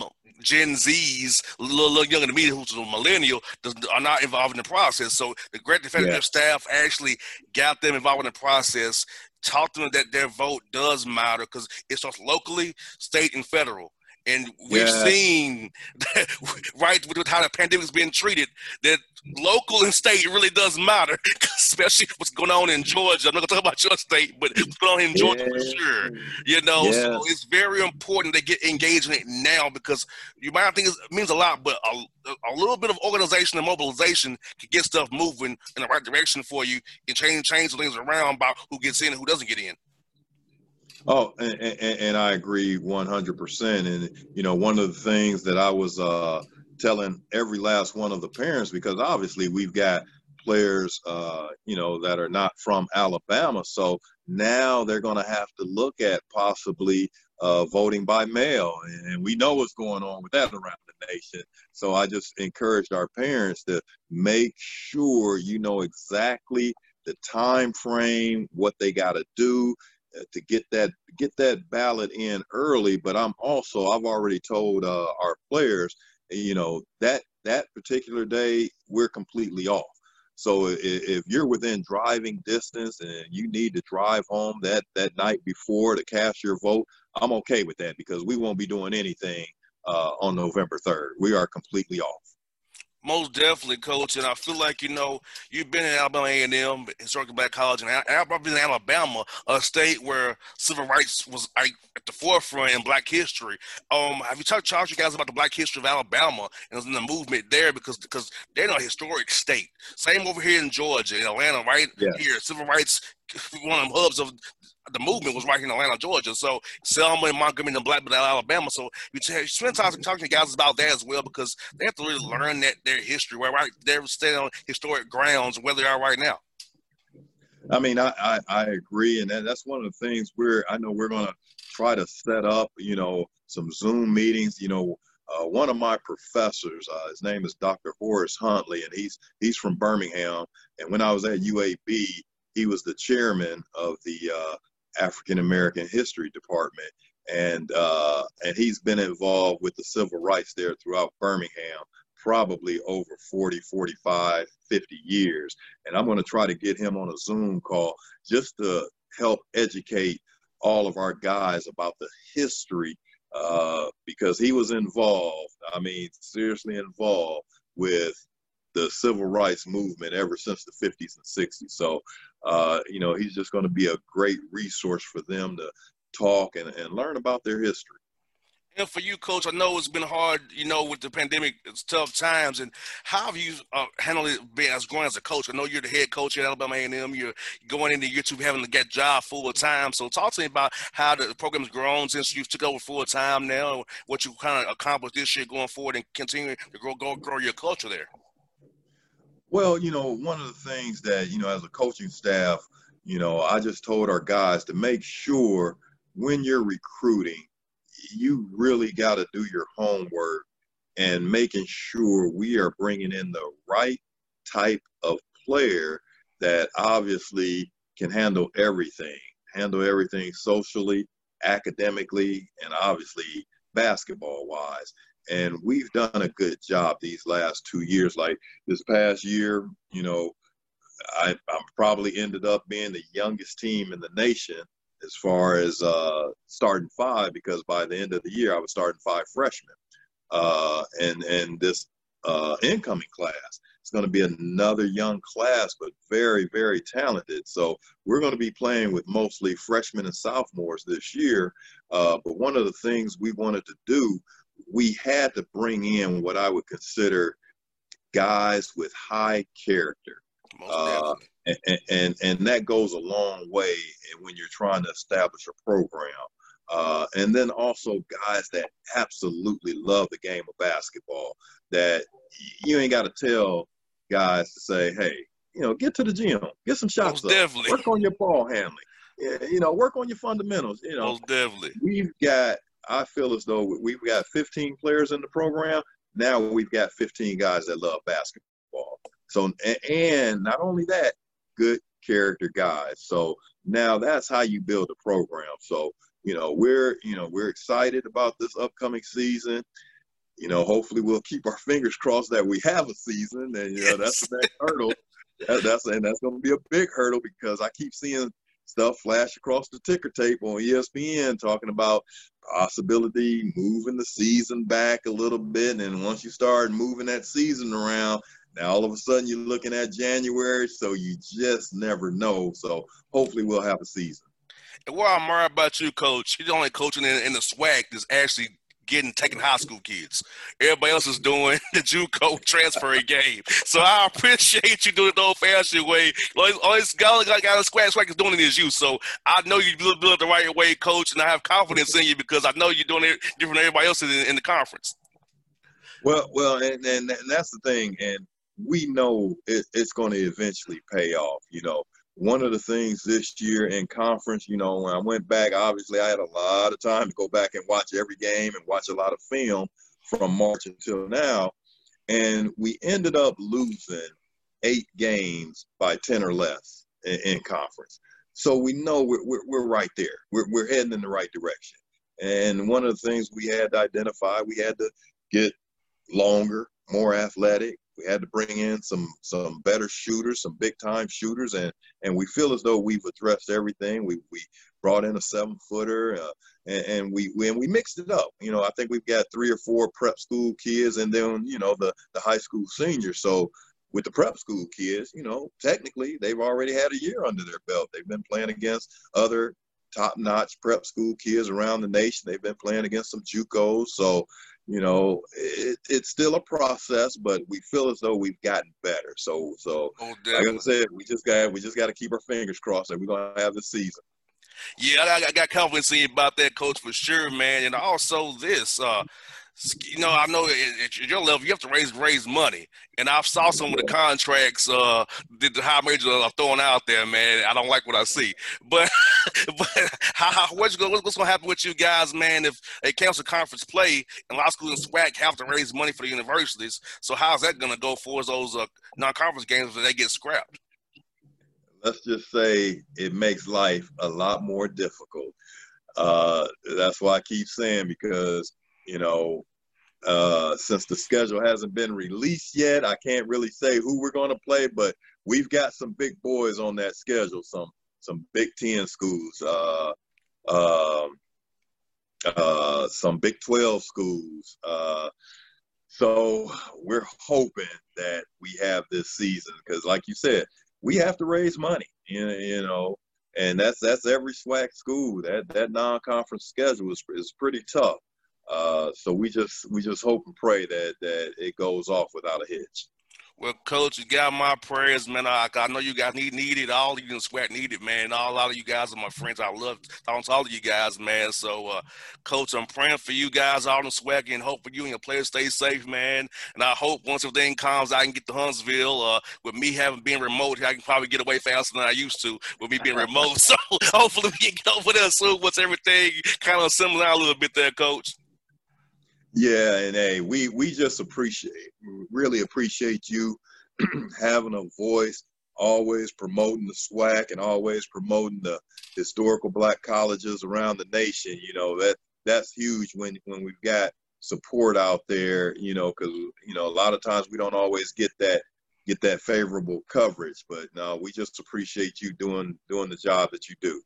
Gen Zs, a little, little younger than me, who's a millennial, are not involved in the process. So the Great Definitive yes. staff actually got them involved in the process, taught them that their vote does matter because it's both locally, state, and federal. And we've seen, right, with how the pandemic is being treated, that local and state really does matter, especially what's going on in Georgia. I'm not going to talk about your state, but what's going on in Georgia yeah. for sure. You know, yeah. so it's very important to get engaged in it now because you might not think it means a lot, but a, a little bit of organization and mobilization can get stuff moving in the right direction for you and change change things around about who gets in and who doesn't get in. Oh, and, and, and, I agree 100%. And, you know, one of the things that I was uh, telling every last one of the parents, because obviously we've got players, uh, you know, that are not from Alabama. So now they're going to have to look at possibly uh, voting by mail. And we know what's going on with that around the nation. So I just encouraged our parents to make sure you know exactly the time frame, what they got to do to get that get that ballot in early. But I'm also I've already told uh, our players, you know that that particular day we're completely off. So if, if you're within driving distance and you need to drive home that that night before to cast your vote, I'm okay with that because we won't be doing anything uh, on November 3rd. We are completely off. Most definitely, coach. And I feel like you know you've been in Alabama A and M, historically black college, and I've been in Alabama, a state where civil rights was like, at the forefront in Black history. Um, have you talked to you guys about the Black history of Alabama and the movement there because because they're in a historic state. Same over here in Georgia, in Atlanta, right yeah. here, civil rights one of the hubs of the movement was right here in Atlanta, Georgia. So Selma and Montgomery and Blackbird, Alabama. So you spend time talking to guys about that as well because they have to really learn that their history, where right they're staying on historic grounds where they are right now. I mean, I, I, I agree, and that's one of the things we're I know we're to try to set up, you know, some Zoom meetings, you know, uh, one of my professors, uh, his name is Dr. Horace Huntley, and he's he's from Birmingham. And when I was at UAB, he was the chairman of the uh, African American History Department, and uh, and he's been involved with the civil rights there throughout Birmingham probably over 40 45 50 years. And i'm going to try to get him on a zoom call just to help educate all of our guys about the history uh, because he was involved i mean seriously involved with the civil rights movement ever since the 50s and 60s so uh, you know he's just going to be a great resource for them to talk and, and learn about their history. And for you, coach, I know it's been hard, you know, with the pandemic, it's tough times. And how have you uh, handled it being as growing as a coach? I know you're the head coach at Alabama A&M. You're going into year two having to get job full time. So talk to me about how the program's grown since you took over full time now, what you kind of accomplished this year going forward, and continuing to grow, grow, grow your culture there. Well, you know, one of the things that you know, as a coaching staff, you know, I just told our guys to make sure when you're recruiting, you really got to do your homework and making sure we are bringing in the right type of player that obviously can handle everything, handle everything socially, academically, and obviously basketball wise. And we've done a good job these last two years. Like this past year, you know, I, I probably ended up being the youngest team in the nation as far as uh, starting five because by the end of the year I was starting five freshmen, uh, and and this uh, incoming class is going to be another young class, but very very talented. So we're going to be playing with mostly freshmen and sophomores this year. Uh, but one of the things we wanted to do, we had to bring in what I would consider guys with high character. Uh, and, and, and that goes a long way when you're trying to establish a program. Uh, and then also guys that absolutely love the game of basketball. That you ain't got to tell guys to say, "Hey, you know, get to the gym, get some shots Most up, definitely. work on your ball handling, you know, work on your fundamentals." You know, Most definitely. We've got. I feel as though we've got 15 players in the program. Now we've got 15 guys that love basketball. So, and not only that, good character guys. So now that's how you build a program. So, you know, we're, you know, we're excited about this upcoming season. You know, hopefully we'll keep our fingers crossed that we have a season and, you know, that's the next hurdle. That, that's, and that's going to be a big hurdle because I keep seeing stuff flash across the ticker tape on ESPN talking about possibility moving the season back a little bit. And once you start moving that season around, now all of a sudden you're looking at January, so you just never know. So hopefully we'll have a season. And what I'm admire about you, coach, you're the only coaching in, in the SWAC that's actually getting taking high school kids. Everybody else is doing the JUCO transfer game. So I appreciate you doing it the old fashioned way. Always, always got got a SWAC is doing it as you. So I know you do it the right way, coach, and I have confidence in you because I know you're doing it different than everybody else in, in the conference. Well, well, and, and, and that's the thing, and we know it, it's going to eventually pay off. You know, one of the things this year in conference, you know, when I went back, obviously I had a lot of time to go back and watch every game and watch a lot of film from March until now. And we ended up losing eight games by 10 or less in, in conference. So we know we're, we're, we're right there. We're, we're heading in the right direction. And one of the things we had to identify, we had to get longer, more athletic, we had to bring in some some better shooters, some big time shooters, and and we feel as though we've addressed everything. We we brought in a seven footer, uh, and, and, we, we and we mixed it up. You know, I think we've got three or four prep school kids, and then you know the the high school seniors. So with the prep school kids, you know, technically they've already had a year under their belt. They've been playing against other top-notch prep school kids around the nation. They've been playing against some JUCOs. So you know, it, it's still a process, but we feel as though we've gotten better. So, so oh, like I said, we just got we just got to keep our fingers crossed that we're gonna have the season. Yeah, I, I got confidence in you about that, coach, for sure, man. And also this, uh, you know, I know at your level you have to raise raise money, and I've saw some of the contracts uh, that the high majors are throwing out there. Man, I don't like what I see. But but what's going what's going to happen with you guys, man? If a council conference play and law schools and SWAC have to raise money for the universities, so how's that going to go for those uh, non-conference games when they get scrapped? Let's just say it makes life a lot more difficult. Uh, that's why I keep saying because you know uh, since the schedule hasn't been released yet, I can't really say who we're going to play, but we've got some big boys on that schedule. Some some Big Ten schools, uh, uh, uh, some Big Twelve schools. Uh, so we're hoping that we have this season because, like you said, we have to raise money. You know, you know, and that's that's every SWAC school. That that non-conference schedule is is pretty tough. Uh, so we just we just hope and pray that that it goes off without a hitch. Well, coach, you got my prayers, man. I, I know you guys need it. All you SWAC need it, man. All, a lot of you guys are my friends. I love talking to all of you guys, man. So, uh, coach, I'm praying for you guys all in SWAC and hope for you and your players stay safe, man. And I hope once everything calms, I can get to Huntsville. Uh, with me having been remote, I can probably get away faster than I used to with me being remote. So hopefully we can get over there soon once everything kind of settles down a little bit there, coach. Yeah, and hey, we we just appreciate, really appreciate you having a voice, always promoting the SWAC and always promoting the historical black colleges around the nation. You know that that's huge when when we've got support out there. You know, because you know a lot of times we don't always get that get that favorable coverage, but no, we just appreciate you doing doing the job that you do.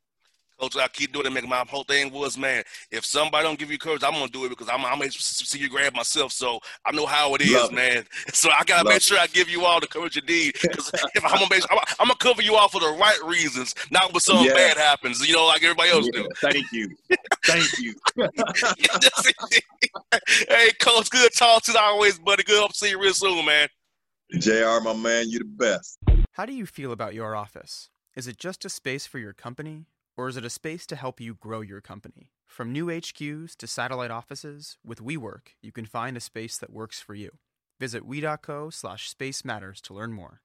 Coach, I keep doing it. Make my whole thing was, man, if somebody don't give you courage, I'm gonna do it because I'm, I'm gonna see you grab myself. So I know how it is, Love man. It. So I gotta Love make sure I give you all the courage you need. Because if I'm gonna, make, I'm, I'm, gonna cover you all for the right reasons, not when something yeah. bad happens. You know, like everybody else yeah. do. Thank you, thank you. hey, Coach, good talk to you always, buddy. Good hope to see you real soon, man. Jr, my man, you the best. How do you feel about your office? Is it just a space for your company? Or is it a space to help you grow your company? From new HQs to satellite offices, with WeWork, you can find a space that works for you. Visit we.co slash space matters to learn more.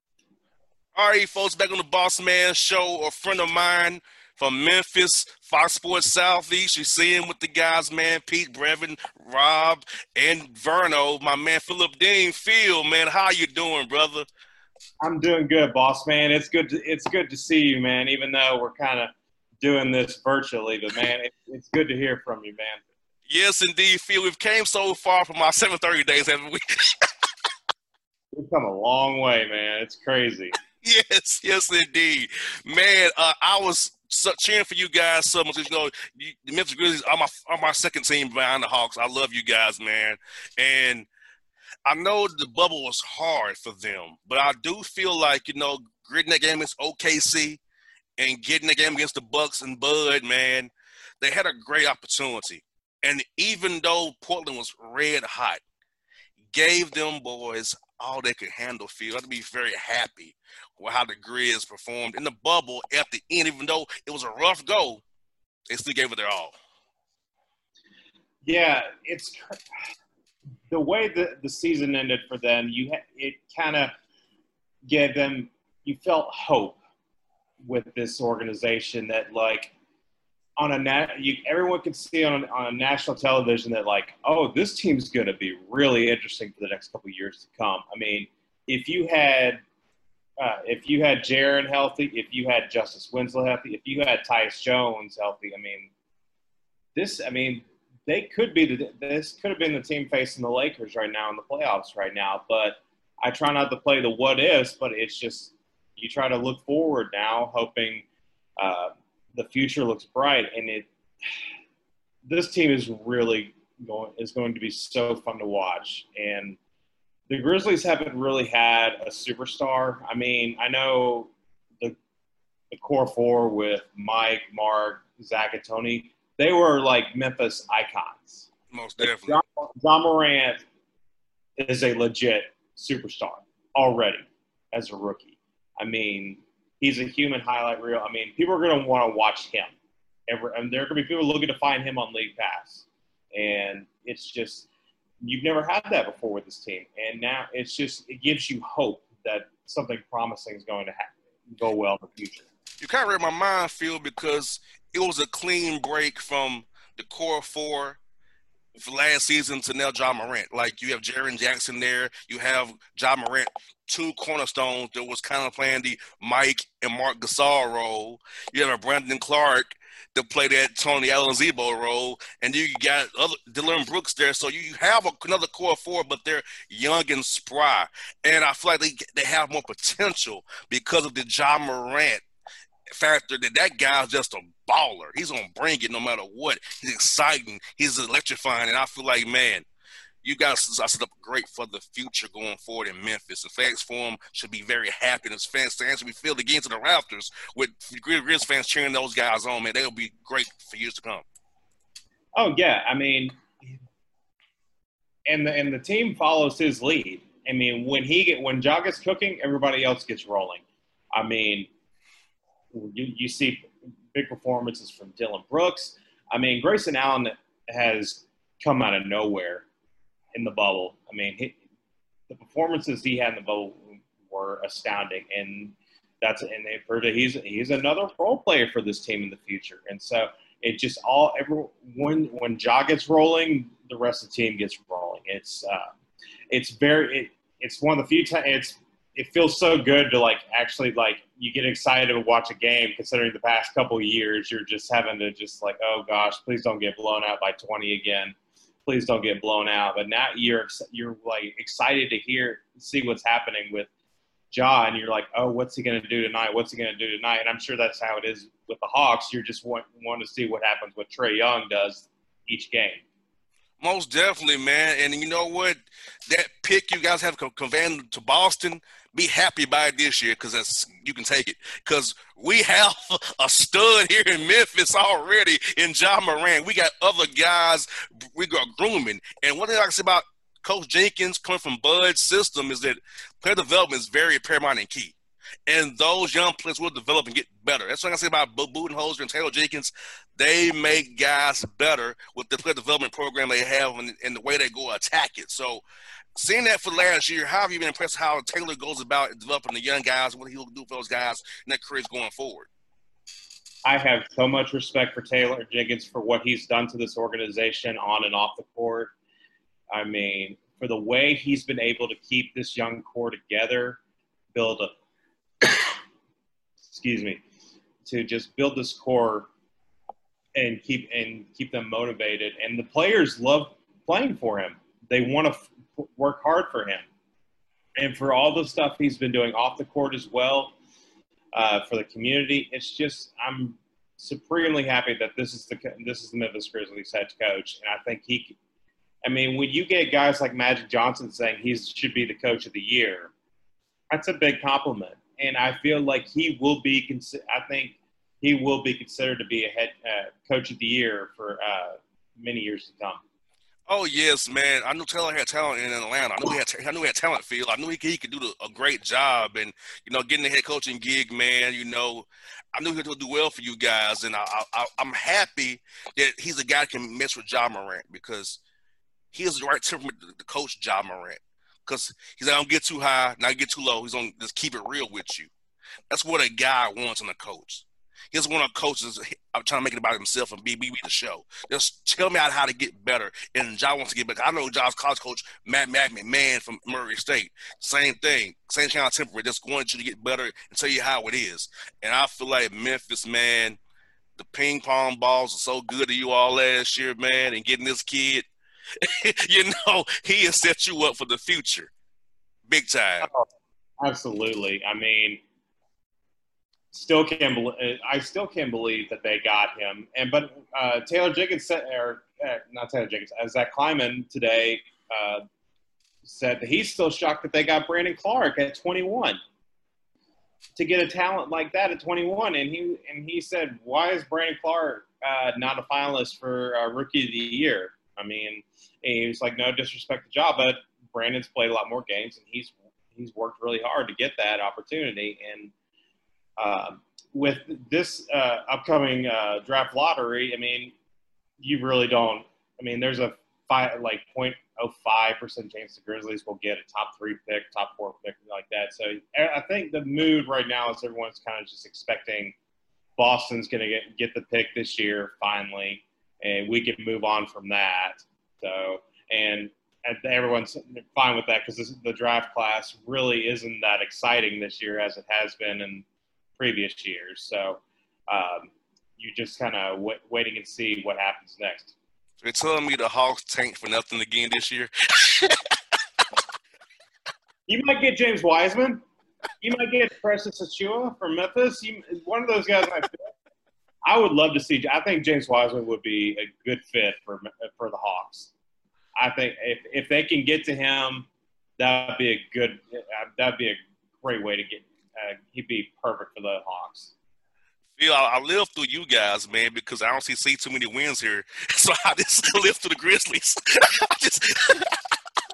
All right, folks, back on the Boss Man Show. A friend of mine from Memphis, Fox Sports Southeast. You see him with the guys, man, Pete, Brevin, Rob, and Verno. My man, Philip Dean. Phil, man, how you doing, brother? I'm doing good, boss man. It's good. To, it's good to see you, man. Even though we're kind of doing this virtually, but man, it, it's good to hear from you, man. Yes, indeed, Phil. We've came so far from our 7:30 days, haven't we? We've come a long way, man. It's crazy. yes, yes, indeed, man. Uh, I was so, cheering for you guys so much. You know, you, the Memphis Grizzlies are my are my second team behind the Hawks. I love you guys, man, and I know the bubble was hard for them, but I do feel like you know, gritting that game against OKC and getting the game against the Bucks and Bud, man, they had a great opportunity. And even though Portland was red hot, gave them boys all they could handle. Feel I'd be very happy with how the Grizz performed in the bubble at the end. Even though it was a rough go, they still gave it their all. Yeah, it's the way that the season ended for them. You it kind of gave them. You felt hope with this organization that like on a nat you, everyone can see on, on national television that like oh this team's going to be really interesting for the next couple years to come i mean if you had uh, if you had Jaren healthy, if you had Justice Winslow healthy, if you had Tyus Jones healthy, I mean, this, I mean, they could be the, this could have been the team facing the Lakers right now in the playoffs right now. But I try not to play the what ifs, but it's just you try to look forward now, hoping uh, the future looks bright. And it, this team is really going is going to be so fun to watch. And the Grizzlies haven't really had a superstar. I mean, I know the the core four with Mike, Mark, Zach, and Tony. They were like Memphis icons. Most definitely. John, Ja Morant is a legit superstar already as a rookie. I mean, he's a human highlight reel. I mean, people are going to want to watch him. Every, and there are going to be people looking to find him on League Pass. And it's just, you've never had that before with this team, and now it's just it gives you hope that something promising is going to happen, go well in the future. You kind of read my mind, Phil, because it was a clean break from the core four last season to now Ja Morant. Like you have Jaren Jackson there, you have Ja Morant, two cornerstones that was kind of playing the Mike and Mark Gasol role. You have a Brandon Clarke to play that Tony Allen Z-Bo role, and you got other Dillon Brooks there. So you have another core four, but they're young and spry, and I feel like they they have more potential because of the Ja Morant factor that that guy's just a baller. He's gonna bring it no matter what. He's exciting. He's electrifying, and I feel like man, you guys are set up great for the future going forward in Memphis. The fans for him should be very happy. And fans, fans should be filled again to the rafters with Grizz fans cheering those guys on. Man, they'll be great for years to come. Oh yeah, I mean, and the and the team follows his lead. I mean, when he get when Ja gets cooking, everybody else gets rolling. I mean, you, you see big performances from Dillon Brooks. I mean, Grayson Allen has come out of nowhere in the bubble. I mean, he, the performances he had in the bubble were astounding, and that's and they've heard that he's he's another role player for this team in the future. And so it just all every when when Ja gets rolling, the rest of the team gets rolling. It's uh, it's very it, it's one of the few times it's it feels so good to like actually like you get excited to watch a game considering the past couple of years you're just having to just like oh gosh please don't get blown out by 20 again. Please don't get blown out. But now you're you're like excited to hear see what's happening with Ja and you're like oh what's he going to do tonight? What's he going to do tonight? And I'm sure that's how it is with the Hawks. You're just want, want to see what happens what Trae Young does each game most definitely, man. And you know what? That pick you guys have conveyed to Boston, be happy by it this year because that's you can take it. Because we have a stud here in Memphis already in Ja Morant. We got other guys we got grooming. And one thing I can say about Coach Jenkins coming from Bud's system is that player development is very paramount and key and those young players will develop and get better. That's what I say about Budenholzer and Taylor Jenkins. They make guys better with the player development program they have and, and, the way they go attack it. So, seeing that for last year, how have you been impressed how Taylor goes about developing the young guys, what he'll do for those guys in their careers going forward? I have so much respect for Taylor Jenkins for what he's done to this organization on and off the court. I mean, for the way he's been able to keep this young core together, build a excuse me, to just build this core and keep and keep them motivated. And the players love playing for him. They want to f- work hard for him, and for all the stuff he's been doing off the court as well uh, for the community. It's just I'm supremely happy that this is the this is the Memphis Grizzlies head coach, and I think he. I mean, when you get guys like Magic Johnson saying he should be the coach of the year, that's a big compliment and I feel like he will be. I think he will be considered to be a head uh, coach of the year for uh, many years to come. Oh yes, man. I knew Taylor had talent in Atlanta. I knew he had. I knew he had talent. Field. I knew he could, he could do a great job, and you know, getting the head coaching gig, man. You know, I knew he would do well for you guys, and I, I, I'm happy that he's a guy that can mess with Ja Morant because he has the right temperament to coach Ja Morant because he's like, I don't get too high, not get too low. He's on just keep it real with you. That's what a guy wants in a coach. He doesn't want a coach I'm trying to make it about himself and be, be, be the show. Just tell me out how to get better. And Ja wants to get better. I know Ja's college coach, Matt McMahon man from Murray State. Same thing. Same kind of temperament. Just wanting you to get better and tell you how it is. And I feel like Memphis, man, the ping pong balls are so good to you all last year, man, and getting this kid – you know, he has set you up for the future, big time. Oh, absolutely. I mean, still can't believe. I still can't believe that they got him. And but uh, Taylor Jenkins said, or uh, not Taylor Jenkins, uh, Zach Kleiman today uh, said that he's still shocked that they got Brandon Clarke at 21 to get a talent like that at 21. And he and he said, why is Brandon Clarke uh, not a finalist for uh, Rookie of the Year? I mean, he was like, no disrespect to Ja, but Brandon's played a lot more games, and he's he's worked really hard to get that opportunity. And uh, with this uh, upcoming uh, draft lottery, I mean, you really don't. I mean, there's a five like 0.05 percent chance the Grizzlies will get a top three pick, top four pick, like that. So I think the mood right now is everyone's kind of just expecting Boston's going to get get the pick this year finally, and we can move on from that. So and everyone's fine with that because the draft class really isn't that exciting this year as it has been in previous years. So um, you just kind of w- waiting and see what happens next. They're telling me the Hawks tank for nothing again this year. you might get James Wiseman. You might get Precious Achiuwa from Memphis. You, one of those guys might fit. I would love to see. I think James Wiseman would be a good fit for for the Hawks. I think if if they can get to him, that'd be a good. That'd be a great way to get. Uh, he'd be perfect for the Hawks. Phil, I, I live through you guys, man, because I don't see, see too many wins here. So I just live through the Grizzlies. I just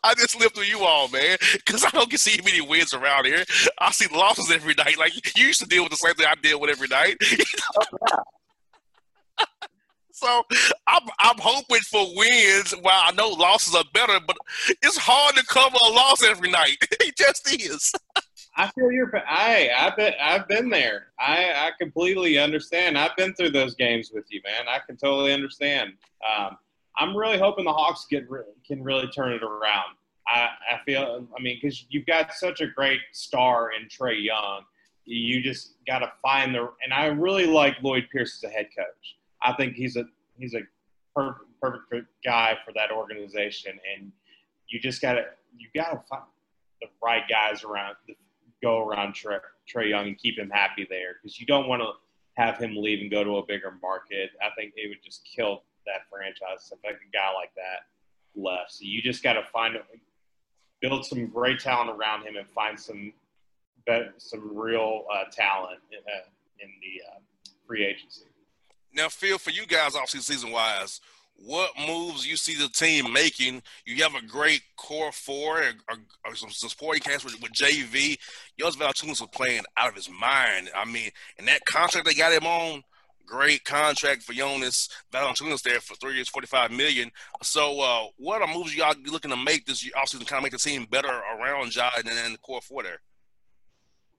I just live through you all, man, because I don't get see many wins around here. I see losses every night. Like you used to deal with the same thing I deal with every night. so I'm I'm hoping for wins. While I know losses are better, but it's hard to cover a loss every night. it just is. I feel your. I I've been I've been there. I I completely understand. I've been through those games with you, man. I can totally understand. Um, I'm really hoping the Hawks get can really turn it around. I I feel. I mean, because you've got such a great star in Trae Young. You just got to find the. And I really like Lloyd Pierce as a head coach. I think he's a he's a perfect perfect guy for that organization. And you just got to you got to find the right guys around the go around Trae Young and keep him happy there because you don't want to have him leave and go to a bigger market. I think it would just kill that franchise if like a guy like that left. So you just got to find build some great talent around him and find some some real uh, talent in, uh, in the uh, free agency. Now, Phil, for you guys, obviously season wise, what moves you see the team making. You have a great core four or, or, some, supporting cast with, with JV. Jonas Valanciunas was playing out of his mind. I mean, and that contract they got him on, great contract for Jonas Valanciunas there for three years, forty-five million. So, uh, what are moves y'all looking to make this also to kind of make the team better around Ja and the core four there?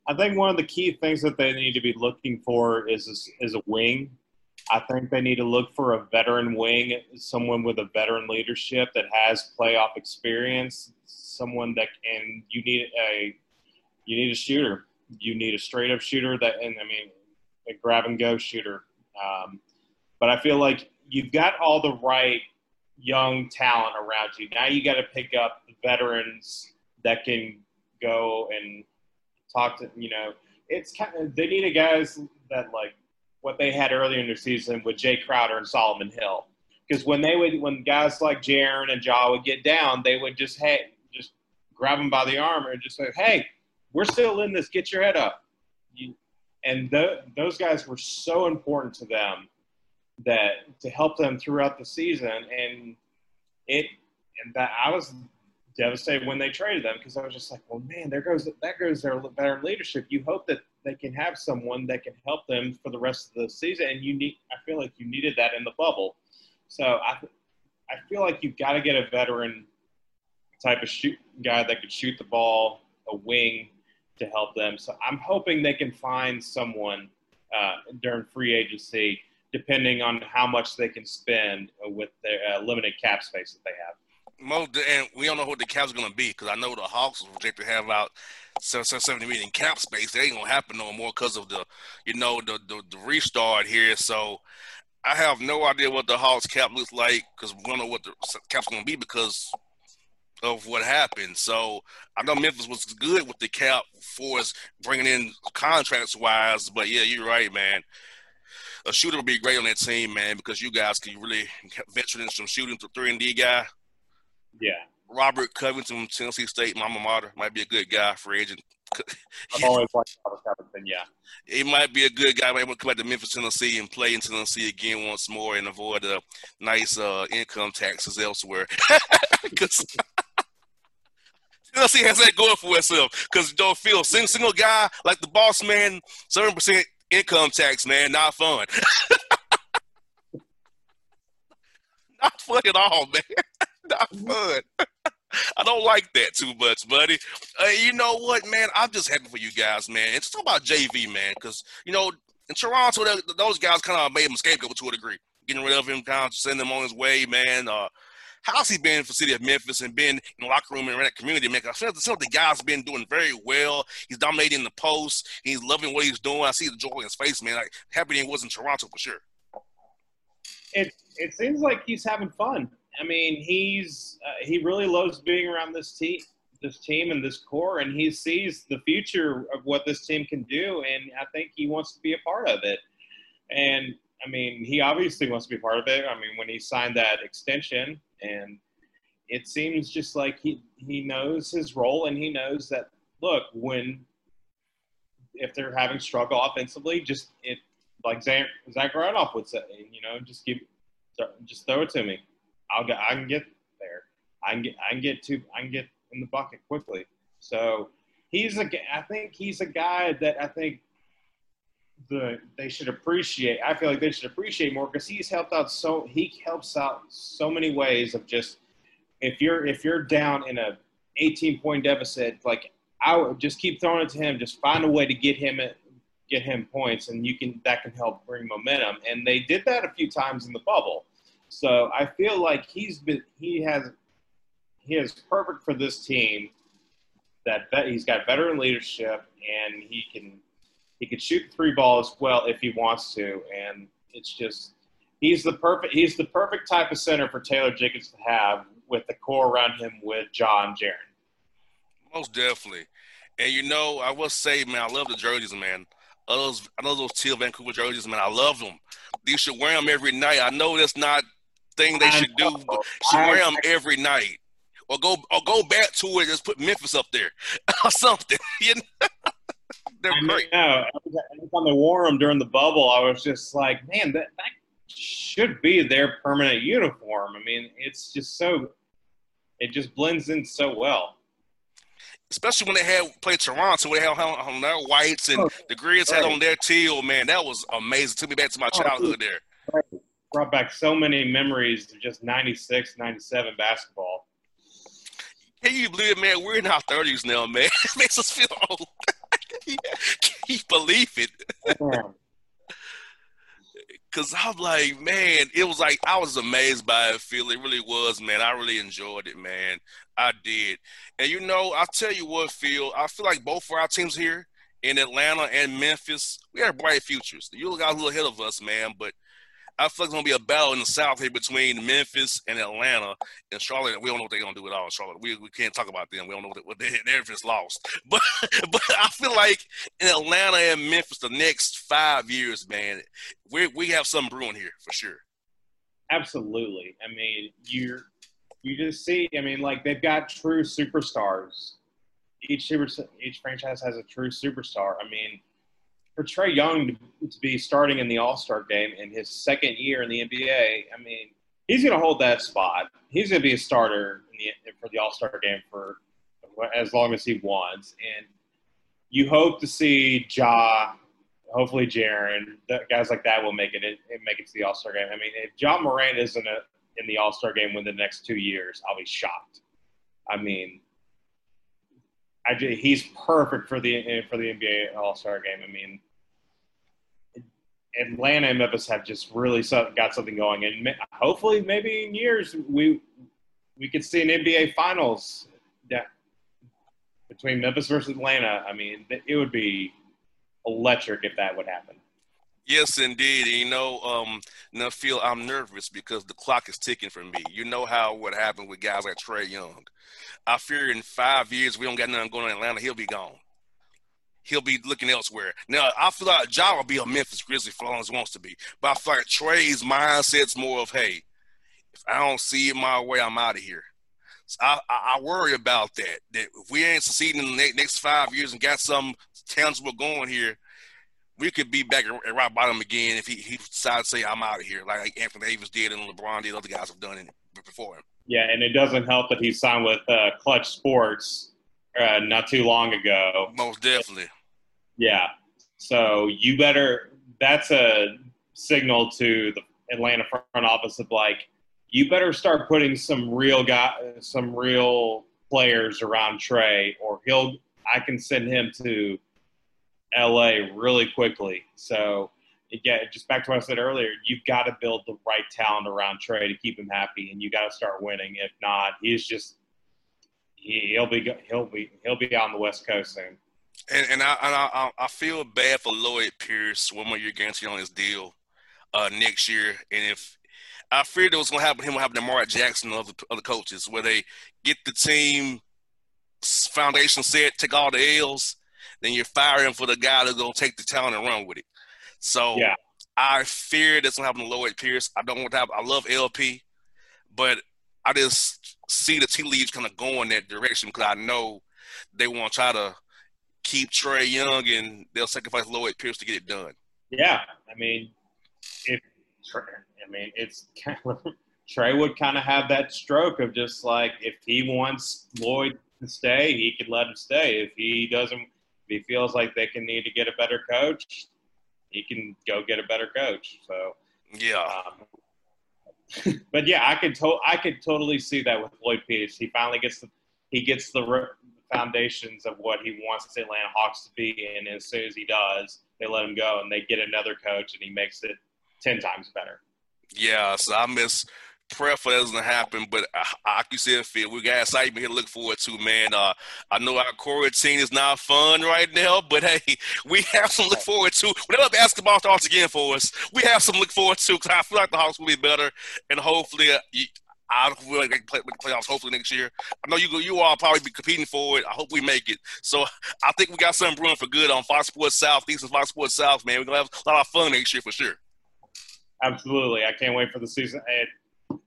I think one of the key things that they need to be looking for is is a wing I think they need to look for a veteran wing, someone with a veteran leadership that has playoff experience, someone that and you need a you need a shooter. You need a straight up shooter that and I mean a grab and go shooter. Um, but I feel like you've got all the right young talent around you. Now you got to pick up veterans that can go and talk to you know. It's kind of they need a guys that like what they had earlier in the season with Jae Crowder and Solomon Hill. Because when they would, when guys like Jaren and Ja would get down, they would just hey, just grab them by the arm and just say, "Hey, we're still in this. Get your head up." You, and the, those guys were so important to them that to help them throughout the season. And it, and that I was devastated when they traded them because I was just like, well, man, there goes that goes their veteran leadership. You hope that they can have someone that can help them for the rest of the season, and you need. I feel like you needed that in the bubble. So I, I feel like you've got to get a veteran type of shoot guy that could shoot the ball, a wing to help them. So I'm hoping they can find someone uh, during free agency, depending on how much they can spend with their uh, limited cap space that they have. Mo, and we don't know what the cap's to be because I know the Hawks will projected to have out 70 million cap space. That ain't to happen no more because of the, you know, the, the, the restart here. So I have no idea what the Hawks cap looks like because we don't know what the cap's to be because of what happened. So I know Memphis was good with the cap for us bringing in contracts wise, but yeah, you're right, man. A shooter would be great on that team, man, because you guys can really venture in some shooting to three and D guy. Yeah. Robert Covington from Tennessee State, Mama Mater, might be a good guy for agent. I've always liked Robert Covington, yeah. He might be a good guy. Might want to come back to Memphis, Tennessee, and play in Tennessee again once more, and avoid the nice uh, income taxes elsewhere. Because Tennessee has that going for itself. Because don't feel single single guy like the boss man, seven percent income tax, man, not fun. not fun at all, man. not fun. I don't like that too much, buddy. Uh, you know what, man? I'm just happy for you guys, man. It's talk about JV, man, because you know in Toronto, those guys kind of made him scapegoat to a degree, getting rid of him, kind of sending him on his way, man. Uh, how's he been for city of Memphis and been in the locker room and in that community, man? I feel of the guys been doing very well. He's dominating the post. He's loving what he's doing. I see the joy in his face, man. Like happy he was in Toronto for sure. It it seems like he's having fun. I mean, he's uh, he really loves being around this team, this team and this core, and he sees the future of what this team can do, and I think he wants to be a part of it. And I mean, he obviously wants to be part of it. I mean, when he signed that extension, and it seems just like he he knows his role, and he knows that look when if they're having struggle offensively, just it like Zach, Zach would say, you know, just give, just throw it to me. I'll get, I can get there. I can get, I can get to, I can get in the bucket quickly. So he's a, I think he's a guy that I think the they should appreciate. I feel like they should appreciate more because he's helped out so he helps out so many ways of just if you're if you're down in a 18 point deficit, like I would just keep throwing it to him. Just find a way to get him get him points, and you can that can help bring momentum. And they did that a few times in the bubble. So I feel like he's been he has he is perfect for this team. That he's got veteran leadership and he can he can shoot three ball as well if he wants to. And it's just he's the perfect he's the perfect type of center for Taylor Jenkins to have with the core around him with John Jaren. Most definitely. And you know, I will say, man, I love the jerseys, man. I love those, I love those teal Vancouver jerseys, man. I love them. You should wear them every night. I know that's not thing they should do. Them every night, or go or go back to it. Just put Memphis up there or something. You know? They're I great. Know. Every time they wore them during the bubble, I was just like, man, that, that should be their permanent uniform. I mean, it's just so it just blends in so well especially when they had played Toronto, they had on their whites and oh, the Grizz right. had on their teal. Man, that was amazing. Took me back to my oh, childhood there. Brought back so many memories of just 96, 97 basketball. Can you believe it, man? We're in our 30s now, man. it makes us feel old. Can you believe it? Cause I'm like, man, it was like I was amazed by it, Phil. It really was, man. I really enjoyed it, man. I did. And you know, I'll tell you what, Phil, I feel like both of our teams here in Atlanta and Memphis, we have bright futures. You got a little ahead of us, man, but – I feel like it's gonna be a battle in the South here between Memphis and Atlanta and Charlotte. We don't know what they're gonna do at all. Charlotte, we, we can't talk about them. We don't know what, they, they're just lost. But but I feel like in Atlanta and Memphis, the next five years, man, we we have some brewing here for sure. Absolutely. I mean, you're you just see. I mean, like they've got true superstars. Each super, each franchise has a true superstar. I mean for Trae Young to, be starting in the All Star game in his second year in the NBA, I mean, he's going to hold that spot. He's going to be a starter the, for the All Star game for as long as he wants. And you hope to see Ja, hopefully Jaren, guys like that will make it make it to the All Star game. I mean, if Ja Morant isn't a, in the All Star game within the next two years, I'll be shocked. I mean, I, he's perfect for the for the NBA All Star game. I mean, Atlanta and Memphis have just really got something going, and hopefully, maybe in years we we could see an NBA Finals between Memphis versus Atlanta. I mean, it would be electric if that would happen. Yes, indeed. You know, um, feel I'm nervous because the clock is ticking for me. You know how what happened with guys like Trae Young. I fear in five years we don't got nothing going on in Atlanta, he'll be gone he'll be looking elsewhere. Now, I feel like Ja will be a Memphis Grizzly for long as he wants to be. But I feel like Trae's mindset's more of, hey, if I don't see it my way, I'm out of here. So I, I, I, worry about that. That if we ain't succeeding in the next five years and got some tangible going here, we could be back at rock bottom again if he, he decides to say, I'm out of here, like Anthony Davis did and LeBron did, other guys have done it before him. Yeah, and it doesn't help that he signed with uh, Klutch Sports uh, not too long ago. Most definitely. Yeah. So you better. That's a signal to the Atlanta front office of like, you better start putting some real guy, some real players around Trae, or he'll. I can send him to L.A. really quickly. So again, just back to what I said earlier, you've got to build the right talent around Trae to keep him happy, and you got to start winning. If not, he's just he, will be he'll be he'll be on the West Coast soon. And, and I, and I I feel bad for Lloyd Pierce, one more year guarantee on his deal uh, next year, and if I feared it was going to happen, him will happen to Mark Jackson and other other coaches, where they get the team foundation set, take all the L's, then you're firing for the guy that's going to take the talent and run with it. So yeah. I fear that's going to happen to Lloyd Pierce. I don't want to have. I love LP, but I just see the tea leaves kind of going that direction because I know they want to try to keep Trae Young and they'll sacrifice Lloyd Pierce to get it done. Yeah, I mean, if I mean, it's kind of, Trey would kind of have that stroke of just like if he wants Lloyd to stay, he could let him stay. If he doesn't, if he feels like they can need to get a better coach, he can go get a better coach. So yeah. Um, but yeah, I could to- I could totally see that with Lloyd Pierce. He finally gets the he gets the foundations of what he wants the Atlanta Hawks to be, and as soon as he does, they let him go and they get another coach, and he makes it ten times better. Yeah, so I miss prayer for that doesn't happen, but I, can see it Phil, we got excitement here to look forward to, man. Uh, I know our quarantine is not fun right now, but hey, we have some look forward to. Whenever basketball starts again for us, we have some look forward to because I feel like the Hawks will be better, and hopefully, uh, I feel like play the playoffs hopefully next year. I know you you all probably be competing for it. I hope we make it. So I think we got something brewing for good on Fox Sports South, East and Fox Sports South, man. We're gonna have a lot of fun next year for sure. Absolutely, I can't wait for the season.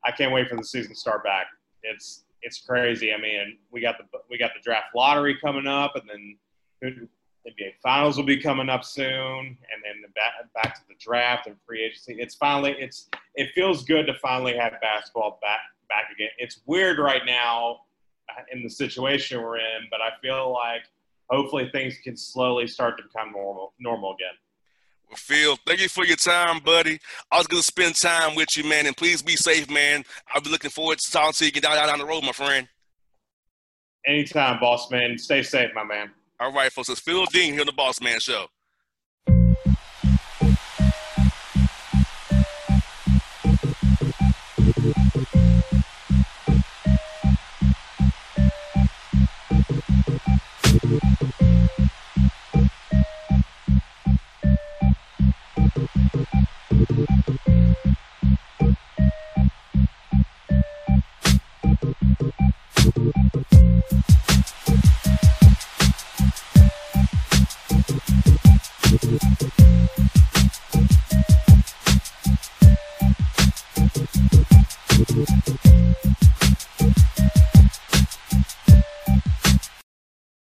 I can't wait for the season to start back. It's it's crazy. I mean, we got the we got the draft lottery coming up, and then NBA Finals will be coming up soon, and then back back to the draft and free agency. It's finally it's it feels good to finally have basketball back back again. It's weird right now uh, in the situation we're in, but I feel like hopefully things can slowly start to become normal normal again. Well, Phil, thank you for your time, buddy. I was going to spend time with you, man, and please be safe, man. I'll be looking forward to talking to you down, down the road, my friend. Anytime, boss man. Stay safe, my man. All right, folks. It's Phil Dean here on the Boss Man Show.